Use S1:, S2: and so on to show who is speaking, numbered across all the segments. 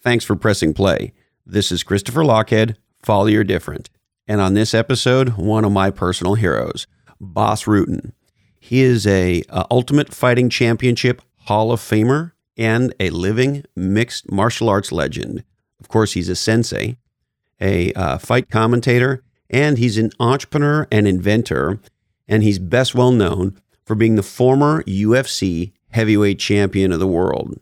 S1: Thanks for pressing play. This is Christopher Lochhead, Follow Your Different. And on this episode, one of my personal heroes, Bas Rutten. He is a, a Ultimate Fighting Championship Hall of Famer and a living mixed martial arts legend. Of course, he's a sensei, a uh, fight commentator, and he's an entrepreneur and inventor. And he's best well known for being the former UFC heavyweight champion of the world.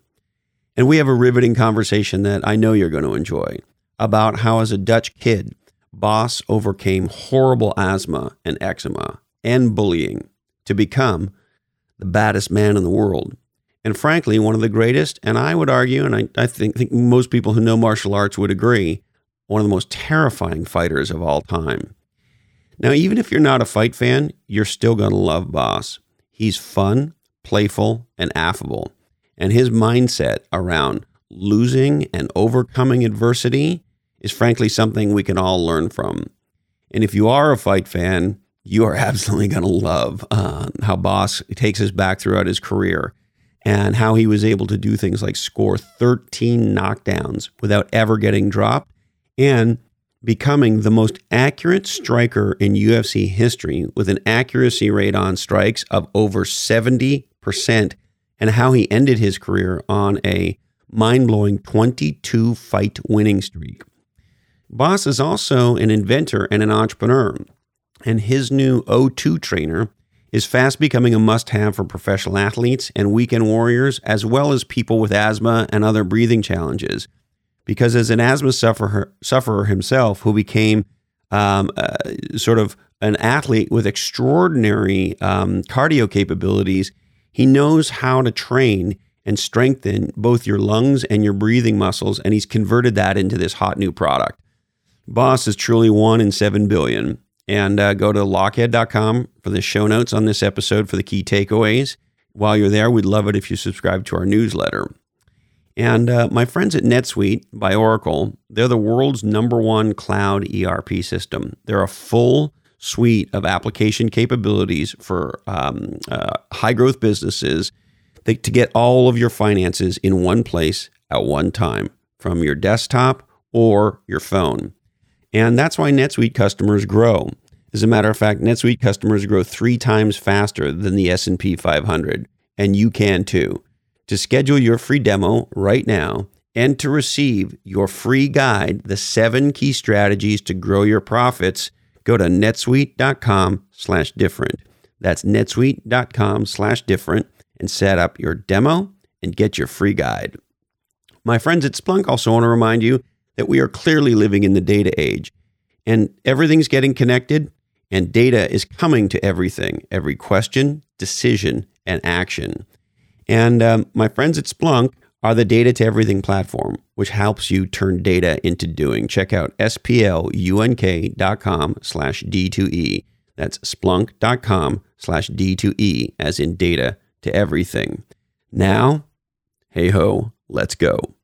S1: And we have a riveting conversation that I know you're going to enjoy about how, as a Dutch kid, Bas overcame horrible asthma and eczema and bullying to become the baddest man in the world. And frankly, one of the greatest, and I would argue, and I, I think, think most people who know martial arts would agree, one of the most terrifying fighters of all time. Now, even if you're not a fight fan, you're still going to love Bas. He's fun, playful, and affable. And his mindset around losing and overcoming adversity is frankly something we can all learn from. And if you are a fight fan, you are absolutely going to love uh, how Bas takes us back throughout his career and how he was able to do things like score 13 knockdowns without ever getting dropped and becoming the most accurate striker in UFC history with an accuracy rate on strikes of over 70%, and how he ended his career on a mind blowing 22 fight winning streak. Bas is also an inventor and an entrepreneur, and his new O2 trainer is fast becoming a must have for professional athletes and weekend warriors, as well as people with asthma and other breathing challenges. Because as an asthma sufferer, sufferer himself, who became um, uh, sort of an athlete with extraordinary um, cardio capabilities, he knows how to train and strengthen both your lungs and your breathing muscles, and he's converted that into this hot new product. Bas is truly one in seven billion. And uh, go to lochhead.com for the show notes on this episode for the key takeaways. While you're there, we'd love it if you subscribe to our newsletter. And uh, my friends at NetSuite by Oracle, they're the world's number one cloud ERP system. They're a full suite of application capabilities for um, uh, high growth businesses to get all of your finances in one place at one time from your desktop or your phone. And that's why NetSuite customers grow. As a matter of fact, NetSuite customers grow 3 times faster than the S&P 500, and you can too. To schedule your free demo right now and to receive your free guide, The 7 Key Strategies to Grow Your Profits, go to netsuite.com slash different. That's netsuite.com slash different and set up your demo and get your free guide. My friends at Splunk also want to remind you that we are clearly living in the data age and everything's getting connected and data is coming to everything, every question, decision, and action. And um, my friends at Splunk are the data to everything platform, which helps you turn data into doing. Check out splunk.com slash D2E. That's splunk.com slash D2E, as in data to everything. Now, hey ho, let's go.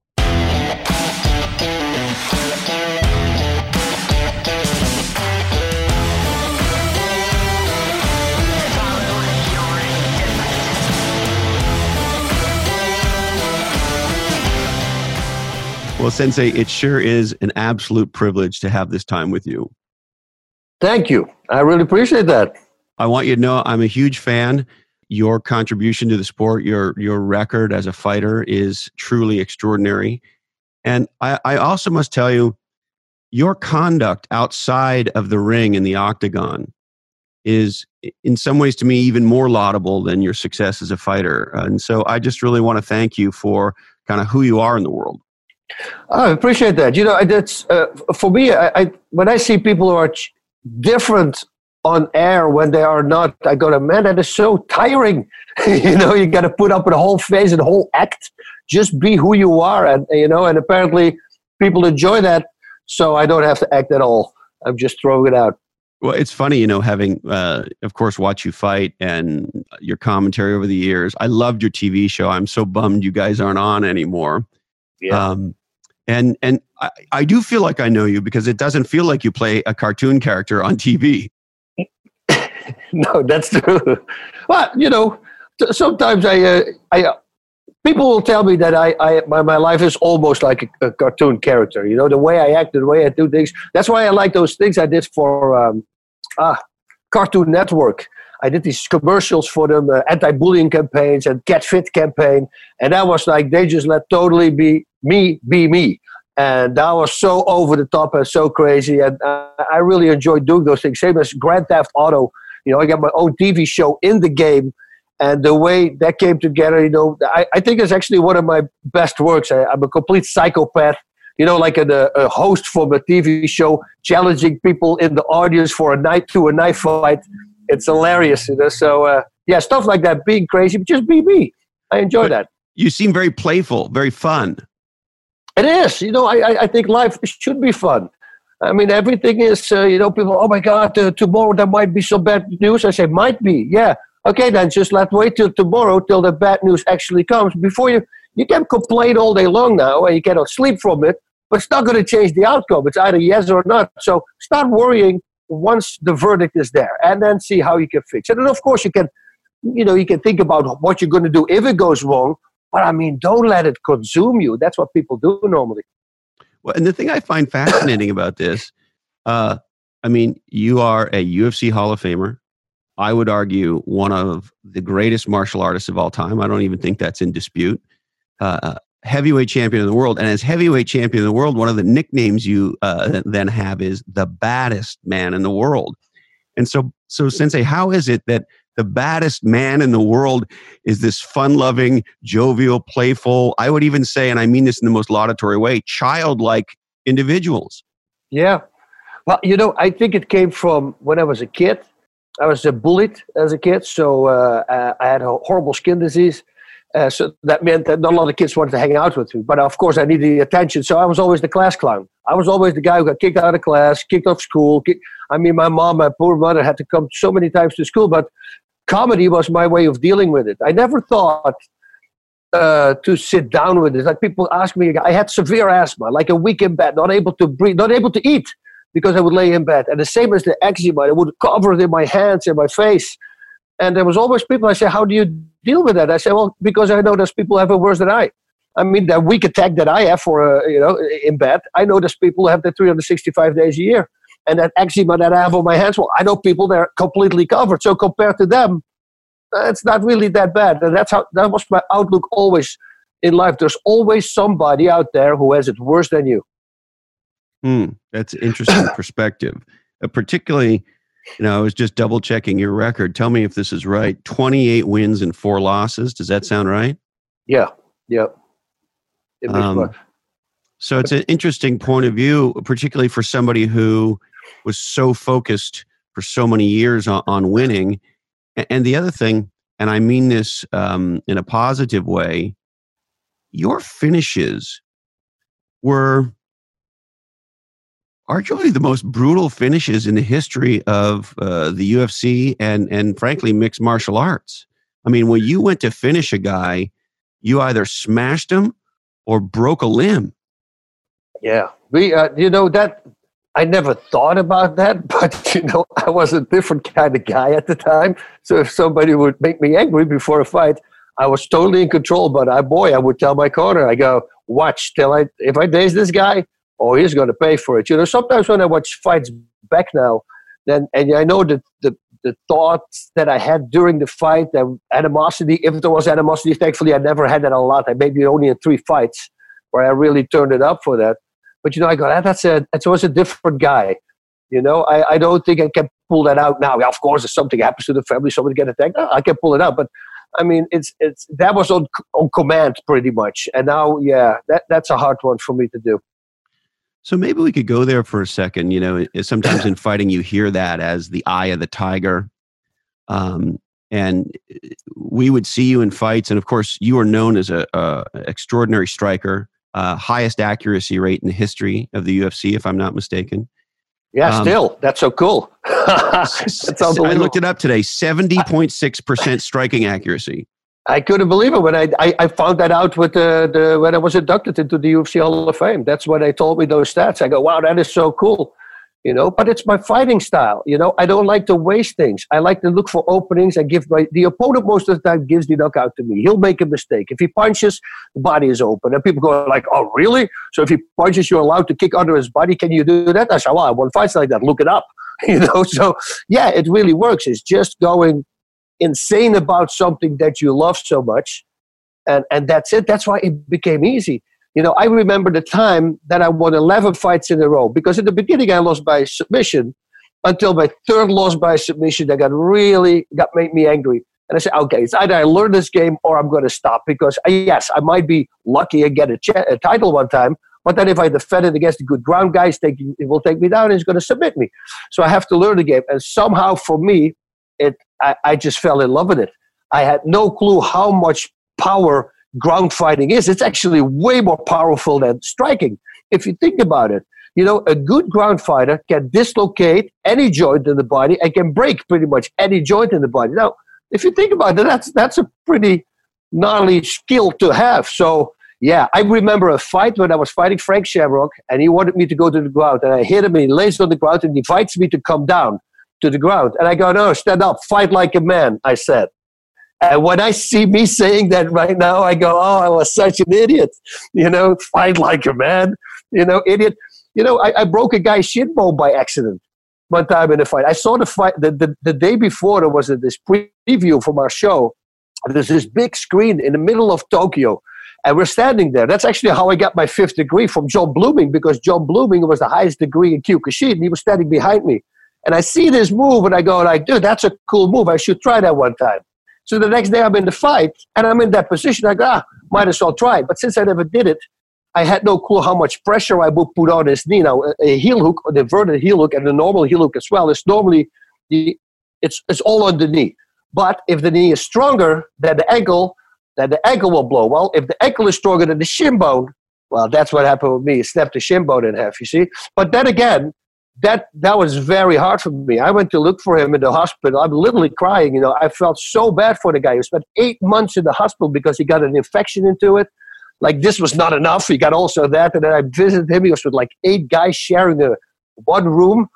S1: Well, Sensei, it sure is an absolute privilege to have this time with you.
S2: Thank you. I really appreciate that.
S1: I want you to know I'm a huge fan. Your contribution to the sport, your your record as a fighter is truly extraordinary. And I, I also must tell you, your conduct outside of the ring in the octagon is in some ways to me even more laudable than your success as a fighter. And so I just really want to thank you for kind of who you are in the world.
S2: I appreciate that. You know, that's uh, for me. I, I, when I see people who are ch- different on air when they are not, I go, to man, that is so tiring. you know, you got to put up with a whole face and a whole act. Just be who you are, and you know, and apparently people enjoy that. So I don't have to act at all. I'm just throwing it out.
S1: Well, it's funny, you know, having, uh, of course, watch you fight and your commentary over the years. I loved your TV show. I'm so bummed you guys aren't on anymore.
S2: Yeah. Um,
S1: and and I, I do feel like I know you because it doesn't feel like you play a cartoon character on TV.
S2: no, that's true. But you know, sometimes I uh, I uh, people will tell me that I, I my, my life is almost like a, a, cartoon character. You know, the way I act, the way I do things. That's why I like those things I did for um, ah, Cartoon Network. I did these commercials for them, uh, anti-bullying campaigns and Get Fit campaign, and that was like they just let totally be me, be me, and that was so over the top and so crazy, and uh, I really enjoyed doing those things. Same as Grand Theft Auto, you know, I got my own TV show in the game, and the way that came together, you know, I, I think it's actually one of my best works. I, am a complete psychopath you know, like a, a, host from a TV show challenging people in the audience for a night to a knife fight it's hilarious. You know? So uh, yeah, stuff like that, being crazy, but just be me. I enjoy but that.
S1: You seem very playful, very fun.
S2: It is. You know, I, I think life should be fun. I mean, everything is, uh, you know, people, oh my God, uh, tomorrow there might be some bad news. I say, might be. Yeah. Okay, then just let's wait till tomorrow till the bad news actually comes before you. You can complain all day long now and you cannot sleep from it, but it's not going to change the outcome. It's either yes or not. So start worrying once the verdict is there and then see how you can fix it and of course you can you know you can think about what you're going to do if it goes wrong but i mean don't let it consume you. That's what people do normally.
S1: Well and the thing i find fascinating about this uh, i mean you are a ufc hall of famer. I would argue one of the greatest martial artists of all time. I don't even think that's in dispute. Uh, heavyweight champion of the world. And as heavyweight champion of the world, one of the nicknames you uh, then have is the baddest man in the world. And so, so Sensei, how is it that the baddest man in the world is this fun-loving, jovial, playful? I would even say, and I mean this in the most laudatory way, childlike individuals.
S2: Yeah. Well, you know, I think it came from when I was a kid. I was bullied as a kid, so uh, I had a horrible skin disease uh, so that meant that not a lot of kids wanted to hang out with me. But of course, I needed the attention. So I was always the class clown. I was always the guy who got kicked out of class, kicked off school. Kick, I mean, my mom, my poor mother, had to come so many times to school. But comedy was my way of dealing with it. I never thought uh, to sit down with it. Like people ask me, I had severe asthma, like a week in bed, not able to breathe, not able to eat because I would lay in bed. And the same as the eczema, I would cover it in my hands and my face. And there was always people. I say, "How do you deal with that?" I say, "Well, because I know there's people who have it worse than I. I mean, that weak attack that I have for uh, you know in bed. I know there's people who have that 365 days a year, and that eczema that I have on my hands. Well, I know people that are completely covered. So compared to them, it's not really that bad. And that's how that was my outlook always in life. There's always somebody out there who has it worse than you.
S1: Hmm, that's interesting perspective, uh, particularly you know, I was just double checking your record. Tell me if this is right. 28 wins and four losses. Does that sound right?
S2: Yeah. Yep. Um,
S1: so it's an interesting point of view, particularly for somebody who was so focused for so many years on, on winning. And the other thing, and I mean this um, in a positive way, your finishes were arguably the most brutal finishes in the history of uh, the UFC and and frankly mixed martial arts. I mean, when you went to finish a guy, you either smashed him or broke a limb.
S2: Yeah, we uh, you know that I never thought about that, but you know I was a different kind of guy at the time. So if somebody would make me angry before a fight, I was totally in control. But I boy, I would tell my corner, I go, watch till I if I daze this guy, oh, he's going to pay for it. You know, sometimes when I watch fights back now, then and I know that the the thoughts that I had during the fight, the animosity, if there was animosity, thankfully I never had that a lot. I maybe only in three fights where I really turned it up for that. But you know, I go, that's a that's always a different guy. You know, I, I don't think I can pull that out now. Of course, if something happens to the family, somebody get attacked, I can pull it out. But I mean, it's it's that was on on command pretty much. And now, yeah, that that's a hard one for me to do.
S1: So maybe we could go there for a second. You know, sometimes in fighting, you hear that as the eye of the tiger. Um, and uh, we would see you in fights, and of course, you are known as a, a extraordinary striker, uh, highest accuracy rate in the history of the UFC, if I'm not mistaken.
S2: Yeah, um, still, that's so cool. that's
S1: I looked it up today: seventy point six percent striking accuracy.
S2: I couldn't believe it when I, I, I, found that out with the, the when I was inducted into the UFC Hall of Fame. That's when they told me those stats. I go, wow, that is so cool. You know but it's my fighting style you know? I don't like to waste things. I like to look for openings i give my the opponent most of the time gives the knockout to me. He'll make a mistake. If he punches the body is open. And people go like oh really? So if he punches you're allowed to kick under his body. Can you do that? I said well i won fights like that. Look it up. You know? So yeah it really works. It's just going insane about something that you love so much and and that's it. That's why it became easy you know, I remember the time that I won 11 fights in a row because in the beginning I lost by submission until my third loss by submission that got really got made me angry. And I said, okay, it's either I learn this game or I'm going to stop because uh, yes, I might be lucky and get a, ch- a, title one time, but then if I defend it against a good ground guy, it will take me down and he's going to submit me. So I have to learn the game. And somehow for me, it I, I just fell in love with it. I had no clue how much power ground fighting is. It's actually way more powerful than striking. If you think about it, you know, a good ground fighter can dislocate any joint in the body and can break pretty much any joint in the body. Now, if you think about it, that's that's a pretty gnarly skill to have. So yeah, I remember a fight when I was fighting Frank Shamrock, and he wanted me to go to the ground, and I hit him, and he lays on the ground, and he invites me to come down to the ground, and I go, no, stand up, fight like a man. I said, and when I see me saying that right now, I go, oh, I was such an idiot. You know, fight like a man. You know, idiot. You know, I, I broke a guy's shin bone by accident one time in a fight. I saw the fight the, the, the day before there was a, this preview from our show. There's this big screen in the middle of Tokyo. And we're standing there. That's actually how I got my fifth degree from Jon Bluming because Jon Bluming was the highest degree in Kyokushin. He was standing behind me. And I see this move and I go like, dude, that's a cool move. I should try that one time. So the next day I'm in the fight and I'm in that position. I go, ah, might as well try. But since I never did it, I had no clue how much pressure I would put on his knee. Now, a heel hook, the inverted heel hook, and the normal heel hook as well is normally the it's it's all on the knee. But if the knee is stronger than the ankle, then the ankle will blow. Well, if the ankle is stronger than the shin bone, well, that's what happened with me. Snapped the shin bone in half. You see. But then again, that that was very hard for me. I went to look for him in the hospital. I'm literally crying. You know, I felt so bad for the guy. He spent eight months in the hospital because he got an infection into it. Like this was not enough. He got also that, and then I visited him. He was with like eight guys sharing a one room.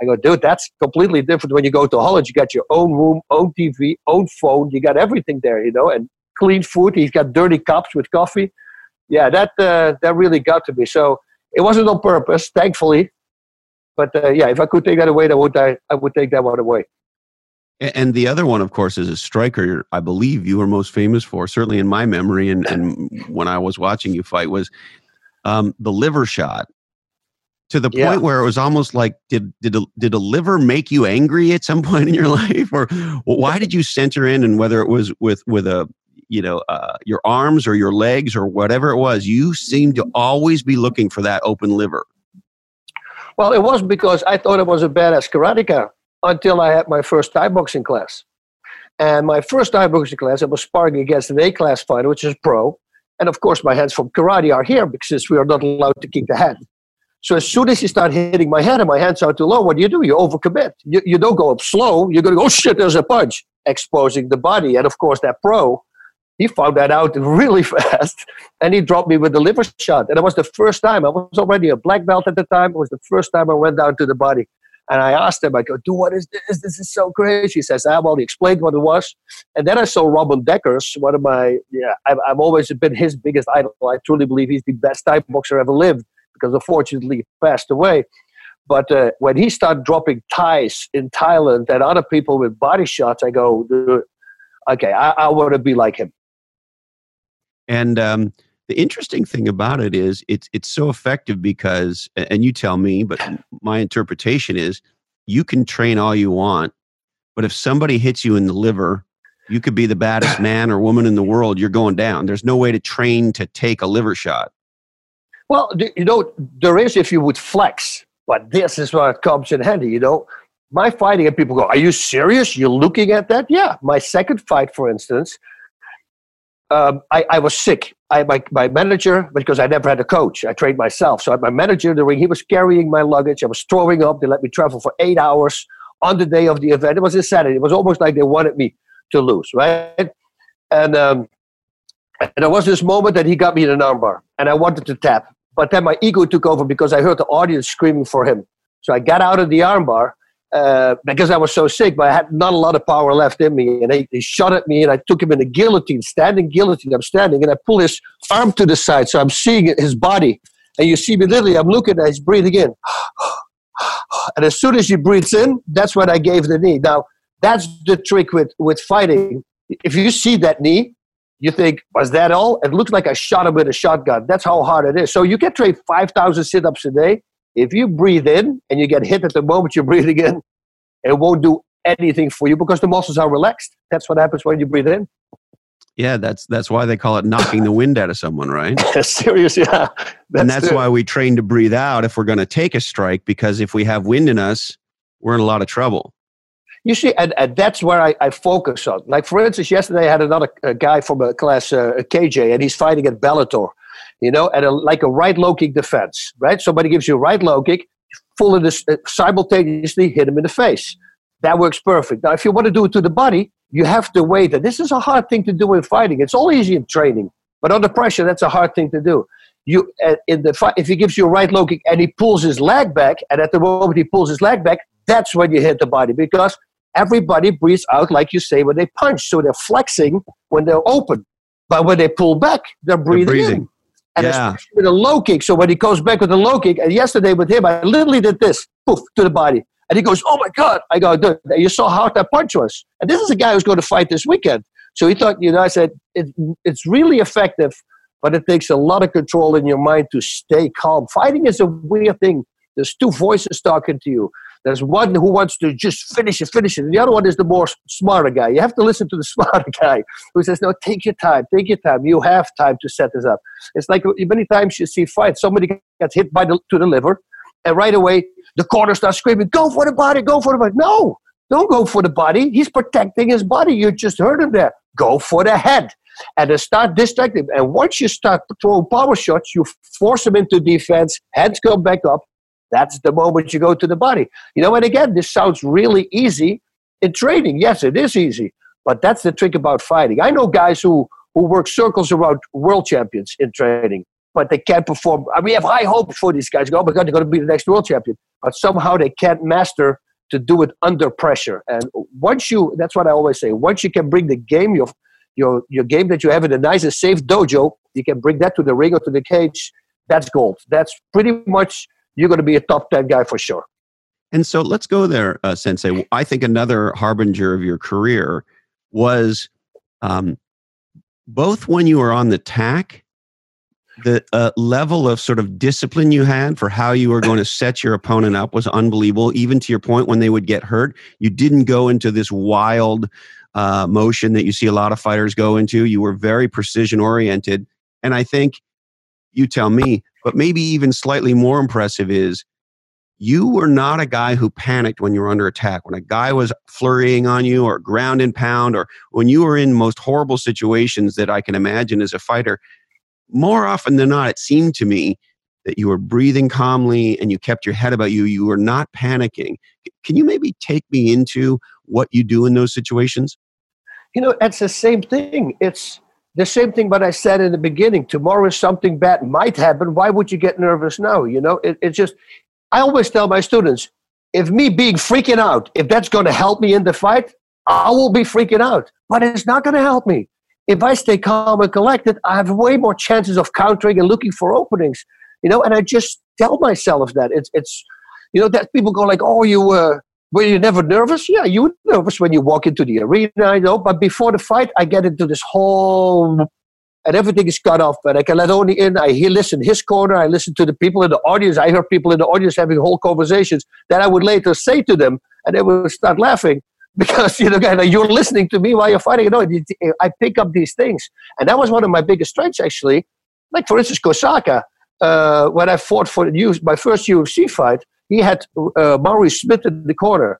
S2: I go, dude, that's completely different when you go to college. You got your own room, own TV, own phone. You got everything there, you know, and clean food. He's got dirty cups with coffee. Yeah, that uh, that really got to me. So it wasn't on purpose, thankfully but uh, yeah, if I could take that away, I would I, I would take that one away.
S1: And the other one, of course, is a striker. I believe you were most famous for, certainly in my memory, and, and when I was watching you fight, was um, the liver shot. To the point yeah. where it was almost like, did did a, did a liver make you angry at some point in your life, or why did you center in? And whether it was with with a you know uh, your arms or your legs or whatever it was, you seemed to always be looking for that open liver.
S2: Well, it was because I thought I was a badass karateka until I had my first Thai boxing class. And my first Thai boxing class, I was sparring against an A class fighter, which is pro. And of course, my hands from karate are here because we are not allowed to kick the head. So as soon as you start hitting my head and my hands are too low, what do you do? You overcommit. You, you don't go up slow. You're going to go, oh shit, there's a punch, exposing the body. And of course, that pro he found that out really fast and he dropped me with the liver shot. And it was the first time. I was already a black belt at the time. It was the first time I went down to the body. And I asked him, I go, dude, what is this? This is so crazy. He says, ah, well, he explained what it was. And then I saw Ramon Dekkers, one of my, yeah, I've, I've always been his biggest idol. I truly believe he's the best Thai boxer ever lived because unfortunately he passed away. But uh, when he started dropping Thais in Thailand and other people with body shots, I go, okay, I, I want to be like him.
S1: And um, the interesting thing about it is it's it's so effective because, and you tell me, but my interpretation is you can train all you want, but if somebody hits you in the liver, you could be the baddest man or woman in the world. You're going down. There's no way to train to take a liver shot.
S2: Well, you know, there is if you would flex, but this is where it comes in handy. You know, my fighting, and people go, Are you serious? You're looking at that? Yeah. My second fight, for instance, um, I, I, was sick. I, my, my manager, because I never had a coach, I trained myself. So my manager in the ring, he was carrying my luggage. I was throwing up. They let me travel for eight hours on the day of the event. It was a Saturday. It was almost like they wanted me to lose, right? And um, and there was this moment that he got me in an armbar, and I wanted to tap, but then my ego took over because I heard the audience screaming for him. So I got out of the armbar uh, because I was so sick, but I had not a lot of power left in me. And he, shot at me, and I took him in a guillotine, standing guillotine. I'm standing, and I pull his arm to the side, so I'm seeing his body. And you see me literally, I'm looking at he's breathing in. and as soon as he breathes in, that's when I gave the knee. Now, that's the trick with, with fighting. If you see that knee, you think, was that all? It looks like I shot him with a shotgun. That's how hard it is. So you can train 5,000 sit ups a day. If you breathe in and you get hit at the moment you're breathing in, it won't do anything for you because the muscles are relaxed. That's what happens when you breathe in.
S1: Yeah, that's that's why they call it knocking the wind out of someone, right?
S2: Serious, yeah.
S1: That's and that's why we train to breathe out if we're going to take a strike because if we have wind in us, we're in a lot of trouble.
S2: You see, and, and that's where I, I focus on. Like, for instance, yesterday I had another uh, guy from a class, uh, KJ, and he's fighting at Bellator, you know, and a, like a right low kick defense, right? Somebody gives you a right low kick, full of this, uh, simultaneously hit him in the face. That works perfect. Now, if you want to do it to the body, you have to wait. And this is a hard thing to do in fighting. It's all easy in training, but under pressure, that's a hard thing to do. You uh, in the fight, if he gives you a right low kick and he pulls his leg back, and at the moment he pulls his leg back, that's when you hit the body because everybody breathes out like you say when they punch. So they're flexing when they're open. But when they pull back, they're breathing, they're breathing. And yeah. especially with a low kick. So when he goes back with a low kick, and yesterday with him, I literally did this, poof, to the body. And he goes, Oh my God. I go, Dude, you saw how hard that punch was. And this is a guy who's going to fight this weekend. So he thought, you know, I said, it, it's really effective, but it takes a lot of control in your mind to stay calm. Fighting is a weird thing. There's two voices talking to you. There's one who wants to just finish it, finish it. And the other one is the more smarter guy. You have to listen to the smarter guy who says, no, take your time, take your time. You have time to set this up. It's like many times you see fights. Somebody gets hit by the, to the liver, and right away the corner starts screaming, go for the body, go for the body. No, don't go for the body. He's protecting his body. You just heard him there. Go for the head. And then start distracting. And once you start throwing power shots, you force him into defense, heads come back up, that's the moment you go to the body. You know, and again, this sounds really easy in training. Yes, it is easy, but that's the trick about fighting. I know guys who who work circles around world champions in training, but they can't perform. I we have high hopes for these guys. Oh my God, they're going to be the next world champion, but somehow they can't master to do it under pressure. And once you, that's what I always say. Once you can bring the game, your your your game that you have in a nice and safe dojo, you can bring that to the ring or to the cage. That's gold. That's pretty much you're going to be a top 10 guy for sure.
S1: And so let's go there, uh, Sensei. I think another harbinger of your career was um, both when you were on the tack, the uh, level of sort of discipline you had for how you were going to set your opponent up was unbelievable. Even to your point, when they would get hurt, you didn't go into this wild uh, motion that you see a lot of fighters go into. You were very precision oriented. And I think you tell me, but maybe even slightly more impressive is you were not a guy who panicked when you were under attack. When a guy was flurrying on you or ground and pound, or when you were in most horrible situations that I can imagine as a fighter, more often than not, it seemed to me that you were breathing calmly and you kept your head about you. You were not panicking. Can you maybe take me into what you do in those situations?
S2: You know, it's the same thing. It's the same thing what I said in the beginning. Tomorrow something bad might happen. Why would you get nervous now? You know, it, it's just, I always tell my students, if me being freaking out, if that's going to help me in the fight, I will be freaking out. But it's not going to help me. If I stay calm and collected, I have way more chances of countering and looking for openings. You know, and I just tell myself that it's it's you know that people go like, oh, you uh, were you never nervous? Yeah, you were nervous when you walk into the arena, I know. But before the fight, I get into this whole, and everything is cut off. But I can let only in. I hear, listen his corner. I listen to the people in the audience. I heard people in the audience having whole conversations that I would later say to them, and they would start laughing because you know you're listening to me while you're fighting. You know, I pick up these things, and that was one of my biggest strengths actually. Like for instance, Kosaka. Uh, when I fought for the, my first UFC fight, he had uh, Maurice Smith in the corner.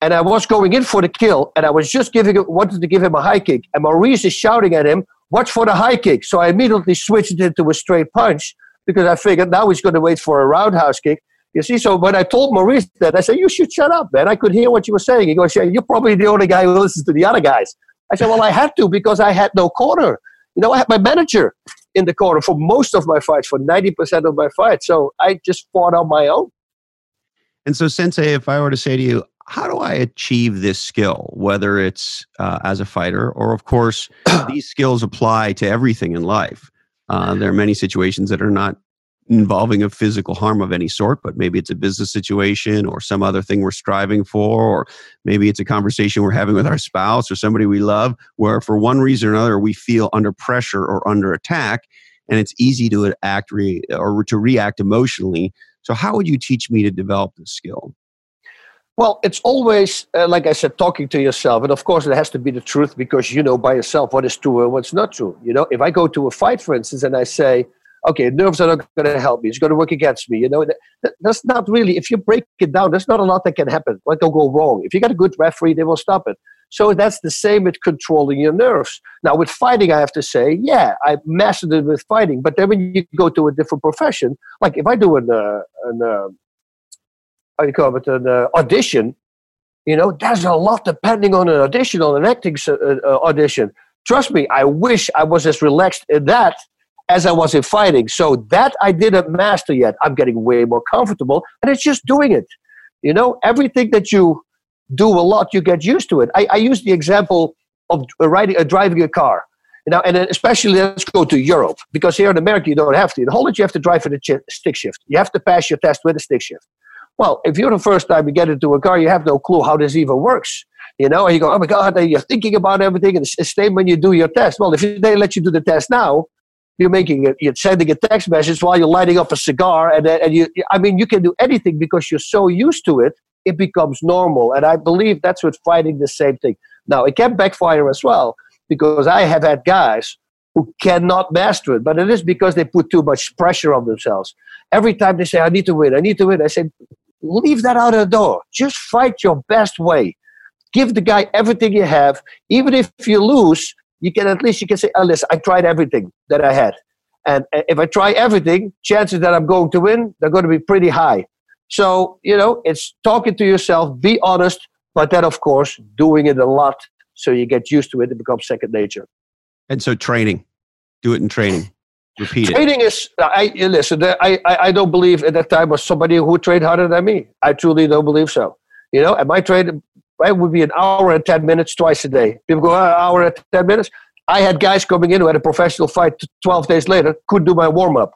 S2: And I was going in for the kill, and I was just giving wanted to give him a high kick. And Maurice is shouting at him, Watch for the high kick. So I immediately switched it into a straight punch because I figured now he's going to wait for a roundhouse kick. You see, so when I told Maurice that, I said, You should shut up, man. I could hear what you were saying. He goes, You're probably the only guy who listens to the other guys. I said, Well, I had to because I had no corner. You know, I had my manager in the corner for most of my fights, for 90% of my fights. So I just fought on my own.
S1: And so, Sensei, if I were to say to you, how do I achieve this skill, whether it's uh, as a fighter or, of course, these skills apply to everything in life? Uh, there are many situations that are not involving a physical harm of any sort, but maybe it's a business situation or some other thing we're striving for, or maybe it's a conversation we're having with our spouse or somebody we love, where for one reason or another we feel under pressure or under attack, and it's easy to act re- or to react emotionally. So, how would you teach me to develop this skill?
S2: Well, it's always, uh, like I said, talking to yourself. And of course, it has to be the truth because you know by yourself what is true and what's not true. You know, if I go to a fight, for instance, and I say, okay, nerves are not going to help me. It's going to work against me. You know, that, that's not really, if you break it down, there's not a lot that can happen. What can go wrong? If you got a good referee, they will stop it. So that's the same with controlling your nerves. Now, with fighting, I have to say, yeah, I mastered it with fighting. But then when you go to a different profession, like if I do an, uh, an uh, how you call it, an uh, audition, you know, there's a lot depending on an audition, on an acting uh, uh, audition. Trust me, I wish I was as relaxed in that as I was in fighting. So that I didn't master yet. I'm getting way more comfortable, and it's just doing it. You know, everything that you do a lot, you get used to it. I, I use the example of riding, uh, driving a car. You know, and especially let's go to Europe because here in America you don't have to. In Holland you have to drive for the ch- stick shift. You have to pass your test with a stick shift. Well, if you're the first time you get into a car, you have no clue how this even works. You know, and you go, oh my God, and you're thinking about everything. And it's the same when you do your test. Well, if they let you do the test now, you're making it, you're sending a text message while you're lighting up a cigar, and and you, I mean, you can do anything because you're so used to it, it becomes normal. And I believe that's with fighting the same thing. Now, it can backfire as well because I have had guys who cannot master it, but it is because they put too much pressure on themselves. Every time they say, "I need to win, I need to win," I say, leave that out of the door. Just fight your best way. Give the guy everything you have, even if you lose you can at least you can say, oh, listen, I tried everything that I had. And uh, if I try everything, chances that I'm going to win, they're going to be pretty high. So, you know, it's talking to yourself, be honest, but then, of course, doing it a lot so you get used to it. It becomes second nature.
S1: And so, training, do it in training. Repeat
S2: training is, I listen, I, I, I don't believe at that time was somebody who trained harder than me. I truly don't believe so. You know, and my training, it would be an hour and 10 minutes twice a day. People go, an oh, hour and 10 minutes. I had guys coming in who had a professional fight 12 days later, couldn't do my warm up.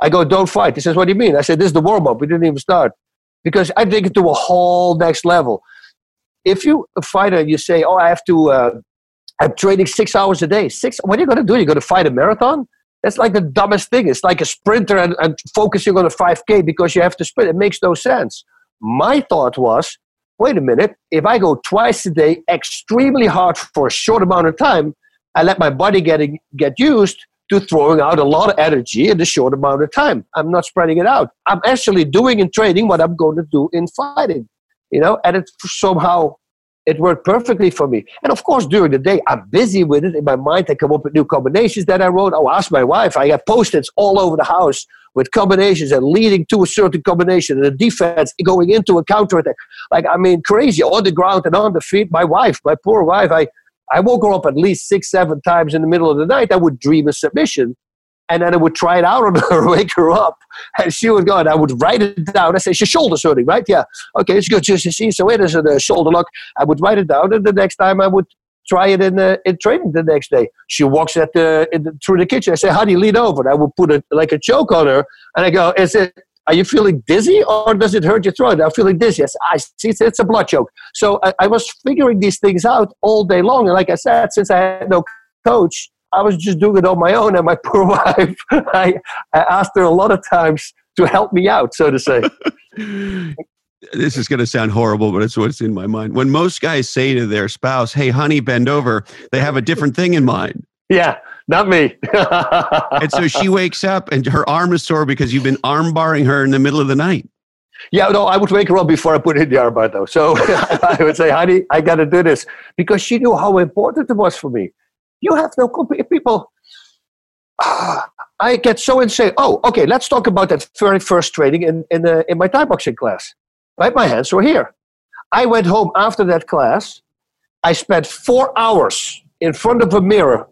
S2: I go, don't fight. He says, what do you mean? I said, this is the warm up. We didn't even start. Because I take it to a whole next level. If you a fighter, you say, oh, I have to, uh, I'm training six hours a day. Six, what are you going to do? You're going to fight a marathon? That's like the dumbest thing. It's like a sprinter and, and focusing on a 5K because you have to sprint. It makes no sense. My thought was, wait a minute, if I go twice a day extremely hard for a short amount of time, I let my body get, get used to throwing out a lot of energy in a short amount of time. I'm not spreading it out. I'm actually doing in training what I'm going to do in fighting, you know, and it somehow it worked perfectly for me. And of course, during the day, I'm busy with it in my mind. I come up with new combinations that I wrote. I'll ask my wife. I have post-its all over the house with combinations and leading to a certain combination and the defense going into a counter attack. Like, I mean, crazy on the ground and on the feet. My wife, my poor wife, I, I woke her up at least six, seven times in the middle of the night. I would dream a submission and then I would try it out on her, wake her up, and she would go, and I would write it down. I say, "Your shoulder's hurting, right? Yeah, okay, it's good. Just see, so it is a shoulder lock. I would write it down, and the next time I would try it in uh, in training the next day. She walks at the, the through the kitchen. I say, "How do you lean over?" I would put a, like a choke on her, and I go, "Is it are you feeling dizzy or does it hurt your throat? I'm feeling dizzy. Yes, I see it's a blood choke. So I, I, was figuring these things out all day long. And like I said, since I had no coach, I was just doing it on my own. And my poor wife, I, I asked her a lot of times to help me out, so to say.
S1: this is going to sound horrible, but it's what's in my mind. When most guys say to their spouse, Hey, honey, bend over, they have a different thing in mind.
S2: Yeah, not me.
S1: and so she wakes up and her arm is sore because you've been arm barring her in the middle of the night.
S2: Yeah, no, I would wake her up before I put in the armbar though. So I would say, honey, I got to do this because she knew how important it was for me. You have no people. I get so insane. Oh, okay. Let's talk about that very first training in in, uh, in my Thai boxing class. Right, my hands were here. I went home after that class. I spent four hours in front of a mirror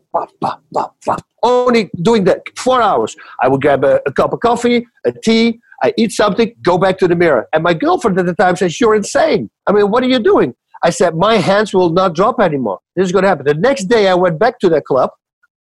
S2: only doing that four hours. I would grab a, a, cup of coffee, a tea. I eat something, go back to the mirror. And my girlfriend at the time says, You're insane. I mean, what are you doing? I said, My hands will not drop anymore. This is going to happen. The next day, I went back to that club.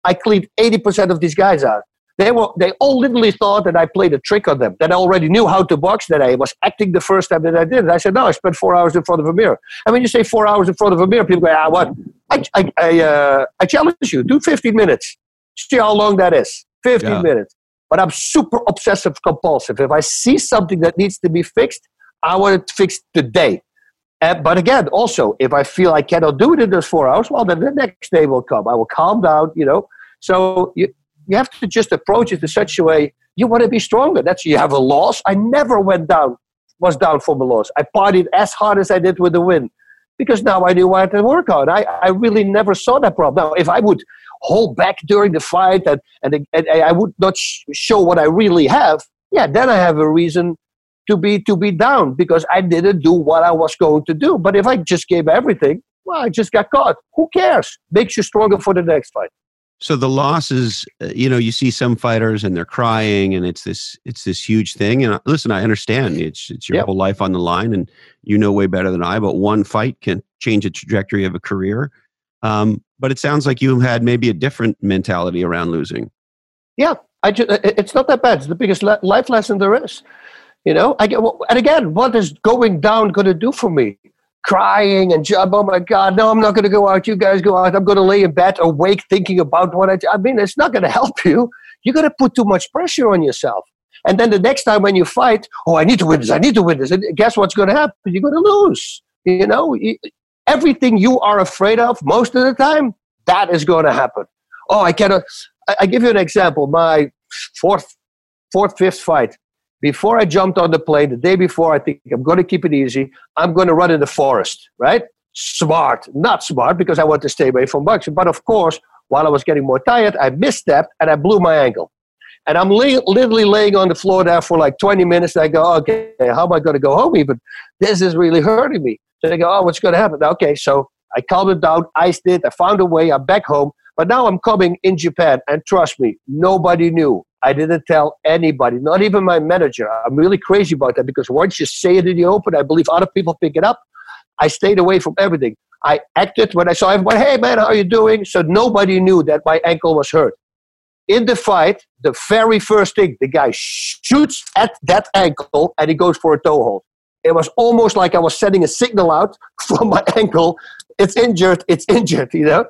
S2: I cleaned 80% of these guys out. They were they all literally thought that I played a trick on them, that I already knew how to box, that I was acting the first time that I did it. I said, no, I spent four hours in front of a mirror. And when you say four hours in front of a mirror, people go, ah, what? I, I, I, uh, I challenge you, do 15 minutes. See how long that is. 15 yeah. minutes. But I'm super obsessive compulsive. If I see something that needs to be fixed, I want it fixed today. Uh, but again, also, if I feel I cannot do it in those four hours, well, then the next day will come. I will calm down, you know. So you, you have to just approach it in such a way you want to be stronger. That's you have a loss. I never went down, was down from a loss. I partied as hard as I did with the win because now I knew I had to work on. I, I really never saw that problem. Now, if I would hold back during the fight and, and, and I would not sh- show what I really have, yeah, then I have a reason to be to be down because I didn't do what I was going to do. But if I just gave everything, well, I just got caught. Who cares? Makes you stronger for the next fight.
S1: So the losses, uh, you know, you see some fighters and they're crying, and it's this it's this huge thing. And uh, listen, I understand it's it's your yep. whole life on the line, and you know way better than I. But one fight can change the trajectory of a career. Um, but it sounds like you had maybe a different mentality around losing.
S2: Yeah, I just, it's not that bad. It's the biggest life lesson there is. You know, I get, and again, what is going down going to do for me? Crying and oh my god no i'm not going to go out. You guys go out. I'm going to lay in bed awake thinking about what i i mean it's not going to help you. You're going to put too much pressure on yourself. And then the next time when you fight oh i need to win this i need to win this. And guess what's going to happen? You're going to lose. You know everything you are afraid of most of the time that is going to happen. Oh i cannot i, I give you an example. My fourth fourth fifth fight before I jumped on the plane, the day before, I think I'm going to keep it easy. I'm going to run in the forest, right? Smart, not smart because I want to stay away from bugs. But of course, while I was getting more tired, I misstepped and I blew my ankle. And I'm li- literally laying on the floor there for like 20 minutes. I go, okay, how am I going to go home even? This is really hurting me. So they go, oh, what's going to happen? Okay, so I calmed it down, iced it, I found a way, I'm back home. But now I'm coming in Japan, and trust me, nobody knew. I didn't tell anybody, not even my manager. I'm really crazy about that because once you say it in the open, I believe other people pick it up. I stayed away from everything. I acted when I saw everybody, hey man, how are you doing? So nobody knew that my ankle was hurt. In the fight, the very first thing, the guy shoots at that ankle and he goes for a toe hold. It was almost like I was sending a signal out from my ankle. It's injured, it's injured, you know?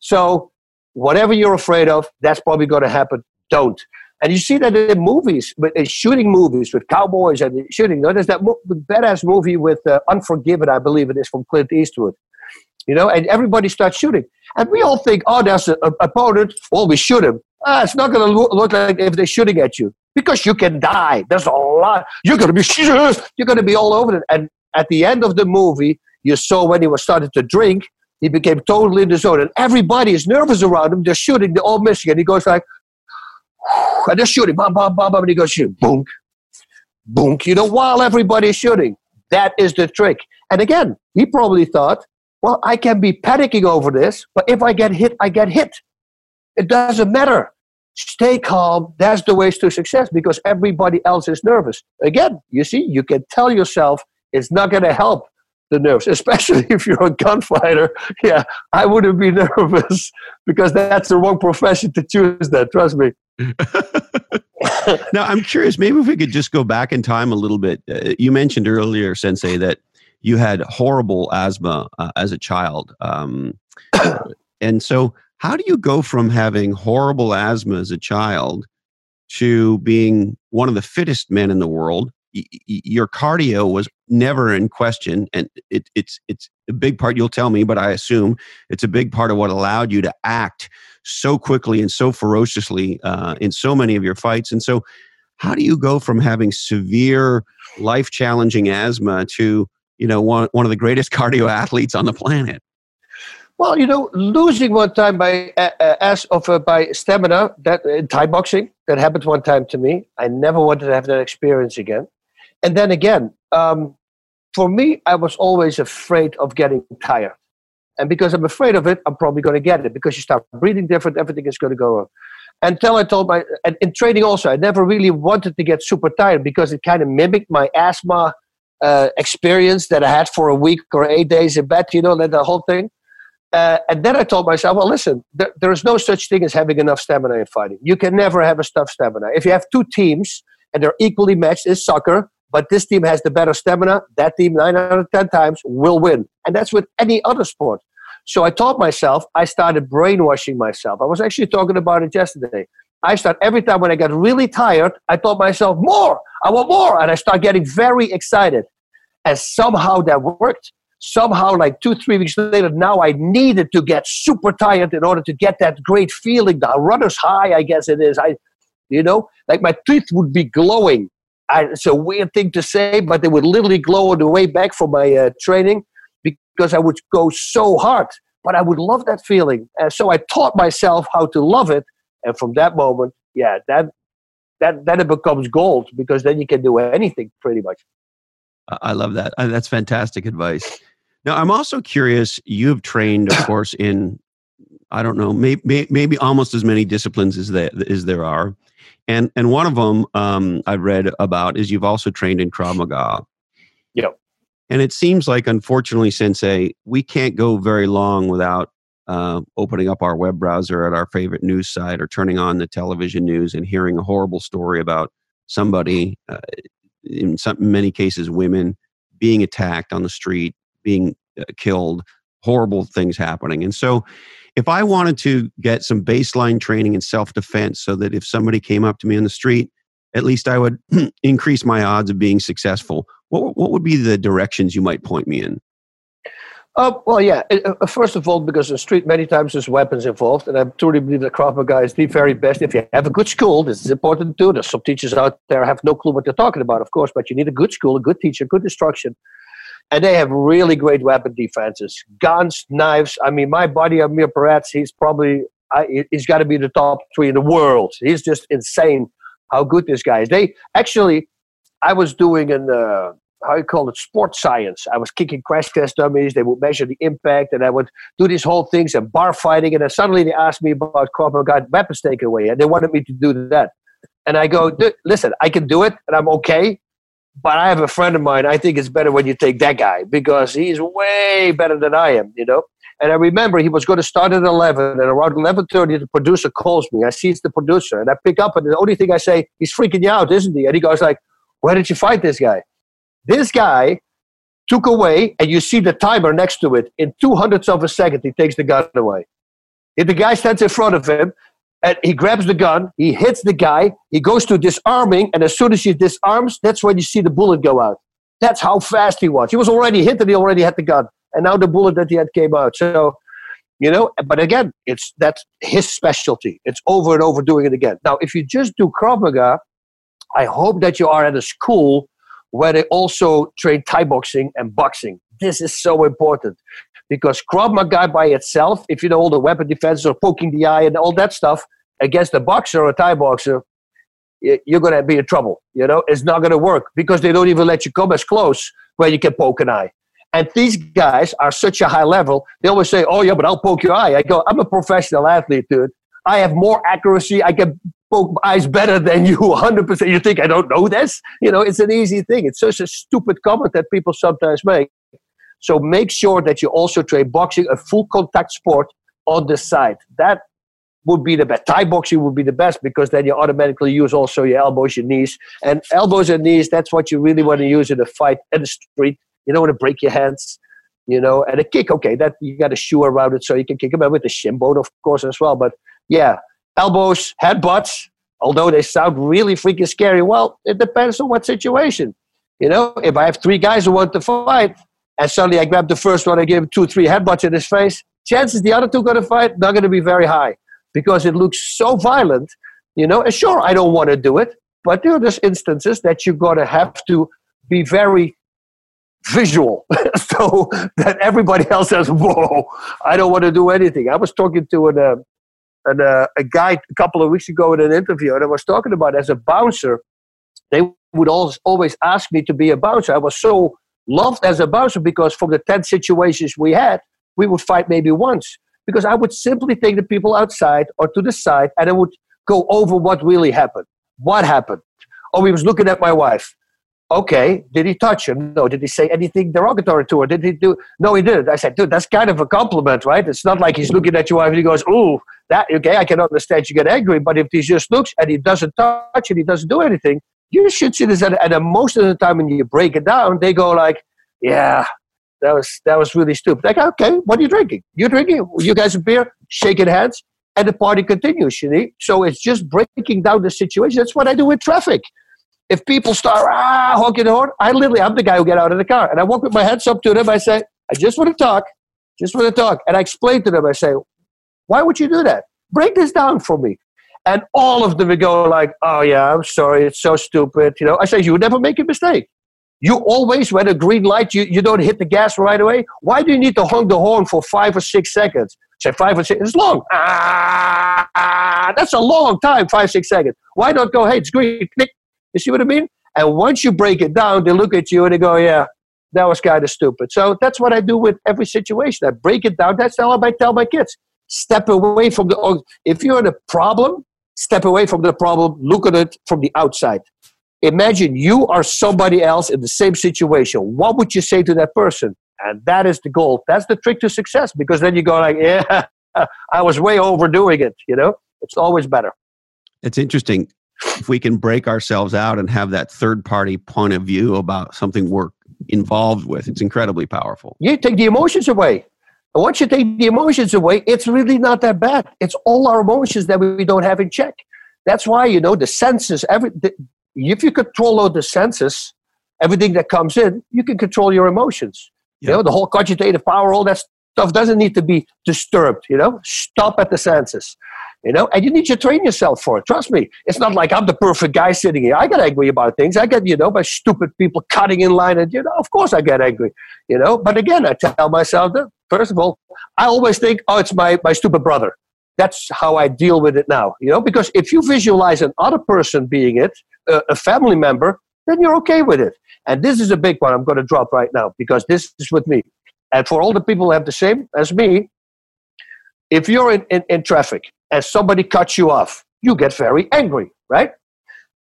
S2: So whatever you're afraid of, that's probably going to happen. Don't. And you see that in movies, but in shooting movies with cowboys and shooting. there's that mo- badass movie with uh, Unforgiven, I believe it is, from Clint Eastwood. You know, and everybody starts shooting. And we all think, oh, there's an opponent. Well, we shoot him. Ah, it's not going to lo- look like if they're shooting at you because you can die. There's a lot. You're going to be you're going to be all over it. And at the end of the movie, you saw when he was starting to drink, he became totally in the zone, and everybody is nervous around him. They're shooting. They're all missing, and he goes like, I just shooting, bam, bam, bam, bam, and he goes shoot, boom, boom. You know, while everybody's shooting, that is the trick. And again, he probably thought, well, I can be panicking over this, but if I get hit, I get hit. It doesn't matter. Stay calm. That's the ways to success because everybody else is nervous. Again, you see, you can tell yourself it's not going to help the nerves, especially if you're a gunfighter. Yeah, I wouldn't be nervous because that's the wrong profession to choose. That trust me.
S1: now I'm curious. Maybe if we could just go back in time a little bit. Uh, you mentioned earlier, Sensei, that you had horrible asthma uh, as a child, um, and so how do you go from having horrible asthma as a child to being one of the fittest men in the world your cardio was never in question and it, it's it's a big part you'll tell me but i assume it's a big part of what allowed you to act so quickly and so ferociously uh, in so many of your fights and so how do you go from having severe life challenging asthma to you know one, one of the greatest cardio athletes on the planet
S2: well, you know, losing one time by uh, as of uh, by stamina that in Thai boxing that happened one time to me. I never wanted to have that experience again. And then again, um, for me, I was always afraid of getting tired. And because I'm afraid of it, I'm probably going to get it because you start breathing different, everything is going to go wrong. until I told my, and in training also, I never really wanted to get super tired because it kind of mimicked my asthma uh, experience that I had for a week or eight days in bed, you know, that the whole thing. Uh, and then I told myself, well, listen, there, there is no such thing as having enough stamina in fighting. You can never have a enough stamina. If you have two teams and they're equally matched, it's soccer, but this team has the better stamina, that team nine out of 10 times will win. And that's with any other sport. So I taught myself, I started brainwashing myself. I was actually talking about it yesterday. I start every time when I get really tired, I told myself, more, I want more. And I start getting very excited. And somehow that worked. Somehow, like two, three weeks later, now I needed to get super tired in order to get that great feeling, the runner's high, I guess it is. I, you know, like my teeth would be glowing. I, it's a weird thing to say, but they would literally glow on the way back from my uh, training because I would go so hard. But I would love that feeling. And so I taught myself how to love it. And from that moment, yeah, that that then it becomes gold because then you can do anything pretty much.
S1: I love that. That's fantastic advice. Now, I'm also curious. You have trained, of course, in I don't know, maybe maybe almost as many disciplines as there as there are, and and one of them um, I read about is you've also trained in Krav Maga.
S2: Yep.
S1: And it seems like, unfortunately, Sensei, we can't go very long without uh, opening up our web browser at our favorite news site or turning on the television news and hearing a horrible story about somebody, uh, in some many cases, women being attacked on the street, being uh, killed, horrible things happening. And so, if I wanted to get some baseline training in self defense so that if somebody came up to me in the street, at least I would increase my odds of being successful what, what would be the directions you might point me in?
S2: Uh, well, yeah. Uh, first of all, because the street many times there's weapons involved, and I truly believe that Krav Maga is the very best. If you have a good school, this is important too. There's some teachers out there have no clue what they're talking about, of course, but you need a good school, a good teacher, good instruction, and they have really great weapon defenses, guns, knives. I mean, my buddy Amir Peretz, he's probably I, he's got to be the top three in the world. He's just insane how good this guy is. They actually I was doing an uh, how you call it sports science. I was kicking crash test dummies. They would measure the impact, and I would do these whole things and bar fighting. And then suddenly they asked me about Krav got weapons taken away, and they wanted me to do that. And I go, listen, I can do it, and I'm okay. But I have a friend of mine. I think it's better when you take that guy because he's way better than I am. You know. And I remember he was going to start at 11, and around 11:30, the producer calls me. I see it's the producer, and I pick up, and the only thing I say, "He's freaking you out, isn't he?" And he goes like, where did you fight this guy? This guy took away, and you see the timer next to it. In two hundredths of a second, he takes the gun away. If the guy stands in front of him, and he grabs the gun, he hits the guy, he goes to disarming, and as soon as he disarms, that's when you see the bullet go out. That's how fast he was. He was already hit, and he already had the gun, and now the bullet that he had came out. So, you know, but again, it's that's his specialty. It's over and over doing it again. Now, if you just do Krav Maga, I hope that you are at a school where they also train Thai boxing and boxing. This is so important because Krav Maga by itself, if you know all the weapon defense or poking the eye and all that stuff against a boxer or a Thai boxer, you're going to be in trouble. You know, it's not going to work because they don't even let you come as close where you can poke an eye. And these guys are such a high level. They always say, "Oh yeah, but I'll poke your eye." I go, "I'm a professional athlete, dude. I have more accuracy. I can poke eyes better than you 100%. You think I don't know this? You know, it's an easy thing. It's such a stupid comment that people sometimes make. So make sure that you also train boxing, a full contact sport on the side. That would be the best. Thai boxing would be the best because then you automatically use also your elbows, your knees. And elbows and knees, that's what you really want to use in a fight in the street. You don't want to break your hands, you know. And a kick, okay, that you got a shoe around it so you can kick them out with the shin bone, of course, as well. But yeah, elbows, headbutts, although they sound really freaking scary. Well, it depends on what situation. You know, if I have three guys who want to fight, and suddenly I grabbed the first one, I gave him two, three headbutts in his face, chances the other two going to fight not going to be very high because it looks so violent. You know, and sure, I don't want to do it, but there are just instances that you're going to have to be very visual so that everybody else says, Whoa, I don't want to do anything. I was talking to an, uh, and uh, a guy a couple of weeks ago in an interview, and I was talking about as a bouncer, they would always always ask me to be a bouncer. I was so loved as a bouncer because from the 10 situations we had, we would fight maybe once. Because I would simply take the people outside or to the side and I would go over what really happened. What happened? Oh, he was looking at my wife. Okay, did he touch her? No. Did he say anything derogatory to her? Did he do? No, he didn't. I said, dude, that's kind of a compliment, right? It's not like he's looking at your wife and he goes, "Ooh, that okay." I can understand you get angry, but if he just looks and he doesn't touch and he doesn't do anything, you should see this. And, and most of the time, when you break it down, they go like, "Yeah, that was that was really stupid." Like, okay, what are you drinking? You drinking? You guys a beer? Shaking hands, and the party continues. You see? So it's just breaking down the situation. That's what I do with traffic if people start ah honking the horn, I literally I'm the guy who get out of the car and I walk with my hands up to them. I say, I just want to talk, just want to talk, and I explain to them. I say, why would you do that? Break this down for me. And all of them would go like, oh yeah, I'm sorry, it's so stupid. You know, I say, you never make a mistake. You always, when a green light, you, you don't hit the gas right away. Why do you need to honk the horn for five or six seconds? Say five or six, it's long. Ah, that's a long time, five, six seconds. Why not go, hey, it's green, click, you see what I mean? And once you break it down, they look at you and they go, yeah, that was kind of stupid. So that's what I do with every situation. I break it down. That's how I tell my kids. Step away from the, oh, if you're in a problem, step away from the problem, look at it from the outside. Imagine you are somebody else in the same situation. What would you say to that person? And that is the goal. That's the trick to success because then you go like, yeah, I was way overdoing it. You know, it's always better.
S1: It's interesting if we can break ourselves out and have that third party point of view about something we're involved with, it's incredibly powerful.
S2: You take the emotions away. And once you take the emotions away, it's really not that bad. It's all our emotions that we don't have in check. That's why, you know, the senses, every, the, if you control all the senses, everything that comes in, you can control your emotions. You know, the whole cogitative power, all that stuff doesn't need to be disturbed, you know? Stop at the senses you know, and you need to train yourself for it. Trust me. It's not like I'm the perfect guy sitting here. I get angry about things. I get, you know, by stupid people cutting in line, and you know, of course I get angry, you know. But again, I tell myself that first of all, I always think, oh, it's my my stupid brother. That's how I deal with it now, you know, because if you visualize another person being it, a, family member, then you're okay with it. And this is a big one I'm going to drop right now because this is with me. And for all the people who have the same as me, if you're in, in, in traffic and somebody cuts you off, you get very angry, right?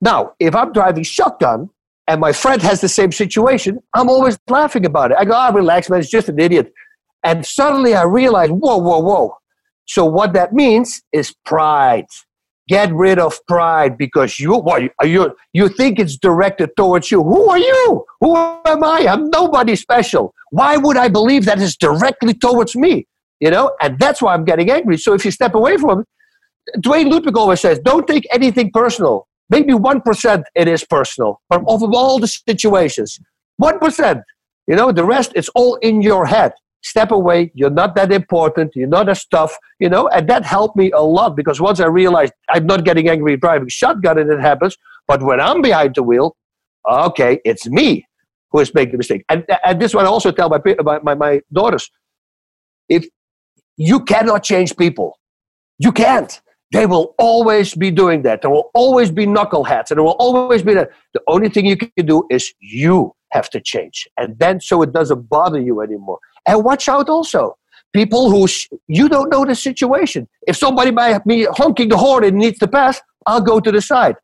S2: Now, if I'm driving shotgun and my friend has the same situation, I'm always laughing about it. I go, ah, relax, man, it's just an idiot. And suddenly I realize, whoa, whoa, whoa. So what that means is pride. Get rid of pride because you what you you think it's directed towards you. Who are you? Who am I? I'm nobody special. Why would I believe that is directly towards me? you know, and that's why I'm getting angry. So if you step away from it, Duane Ludwig always says, don't take anything personal. Maybe 1% it is personal but of all the situations. 1%. You know, the rest is all in your head. Step away. You're not that important. You're not as tough. You know, and that helped me a lot because once I realized I'm not getting angry driving shotgun and it happens, but when I'm behind the wheel, okay, it's me who is making the mistake. And, and this one I also tell my, my, my daughters. If you cannot change people. You can't. They will always be doing that. There will always be knuckleheads, and there will always be that. The only thing you can do is you have to change, and then so it doesn't bother you anymore. And watch out also. People who sh- you don't know the situation. If somebody by me honking the horn and needs to pass, I'll go to the side.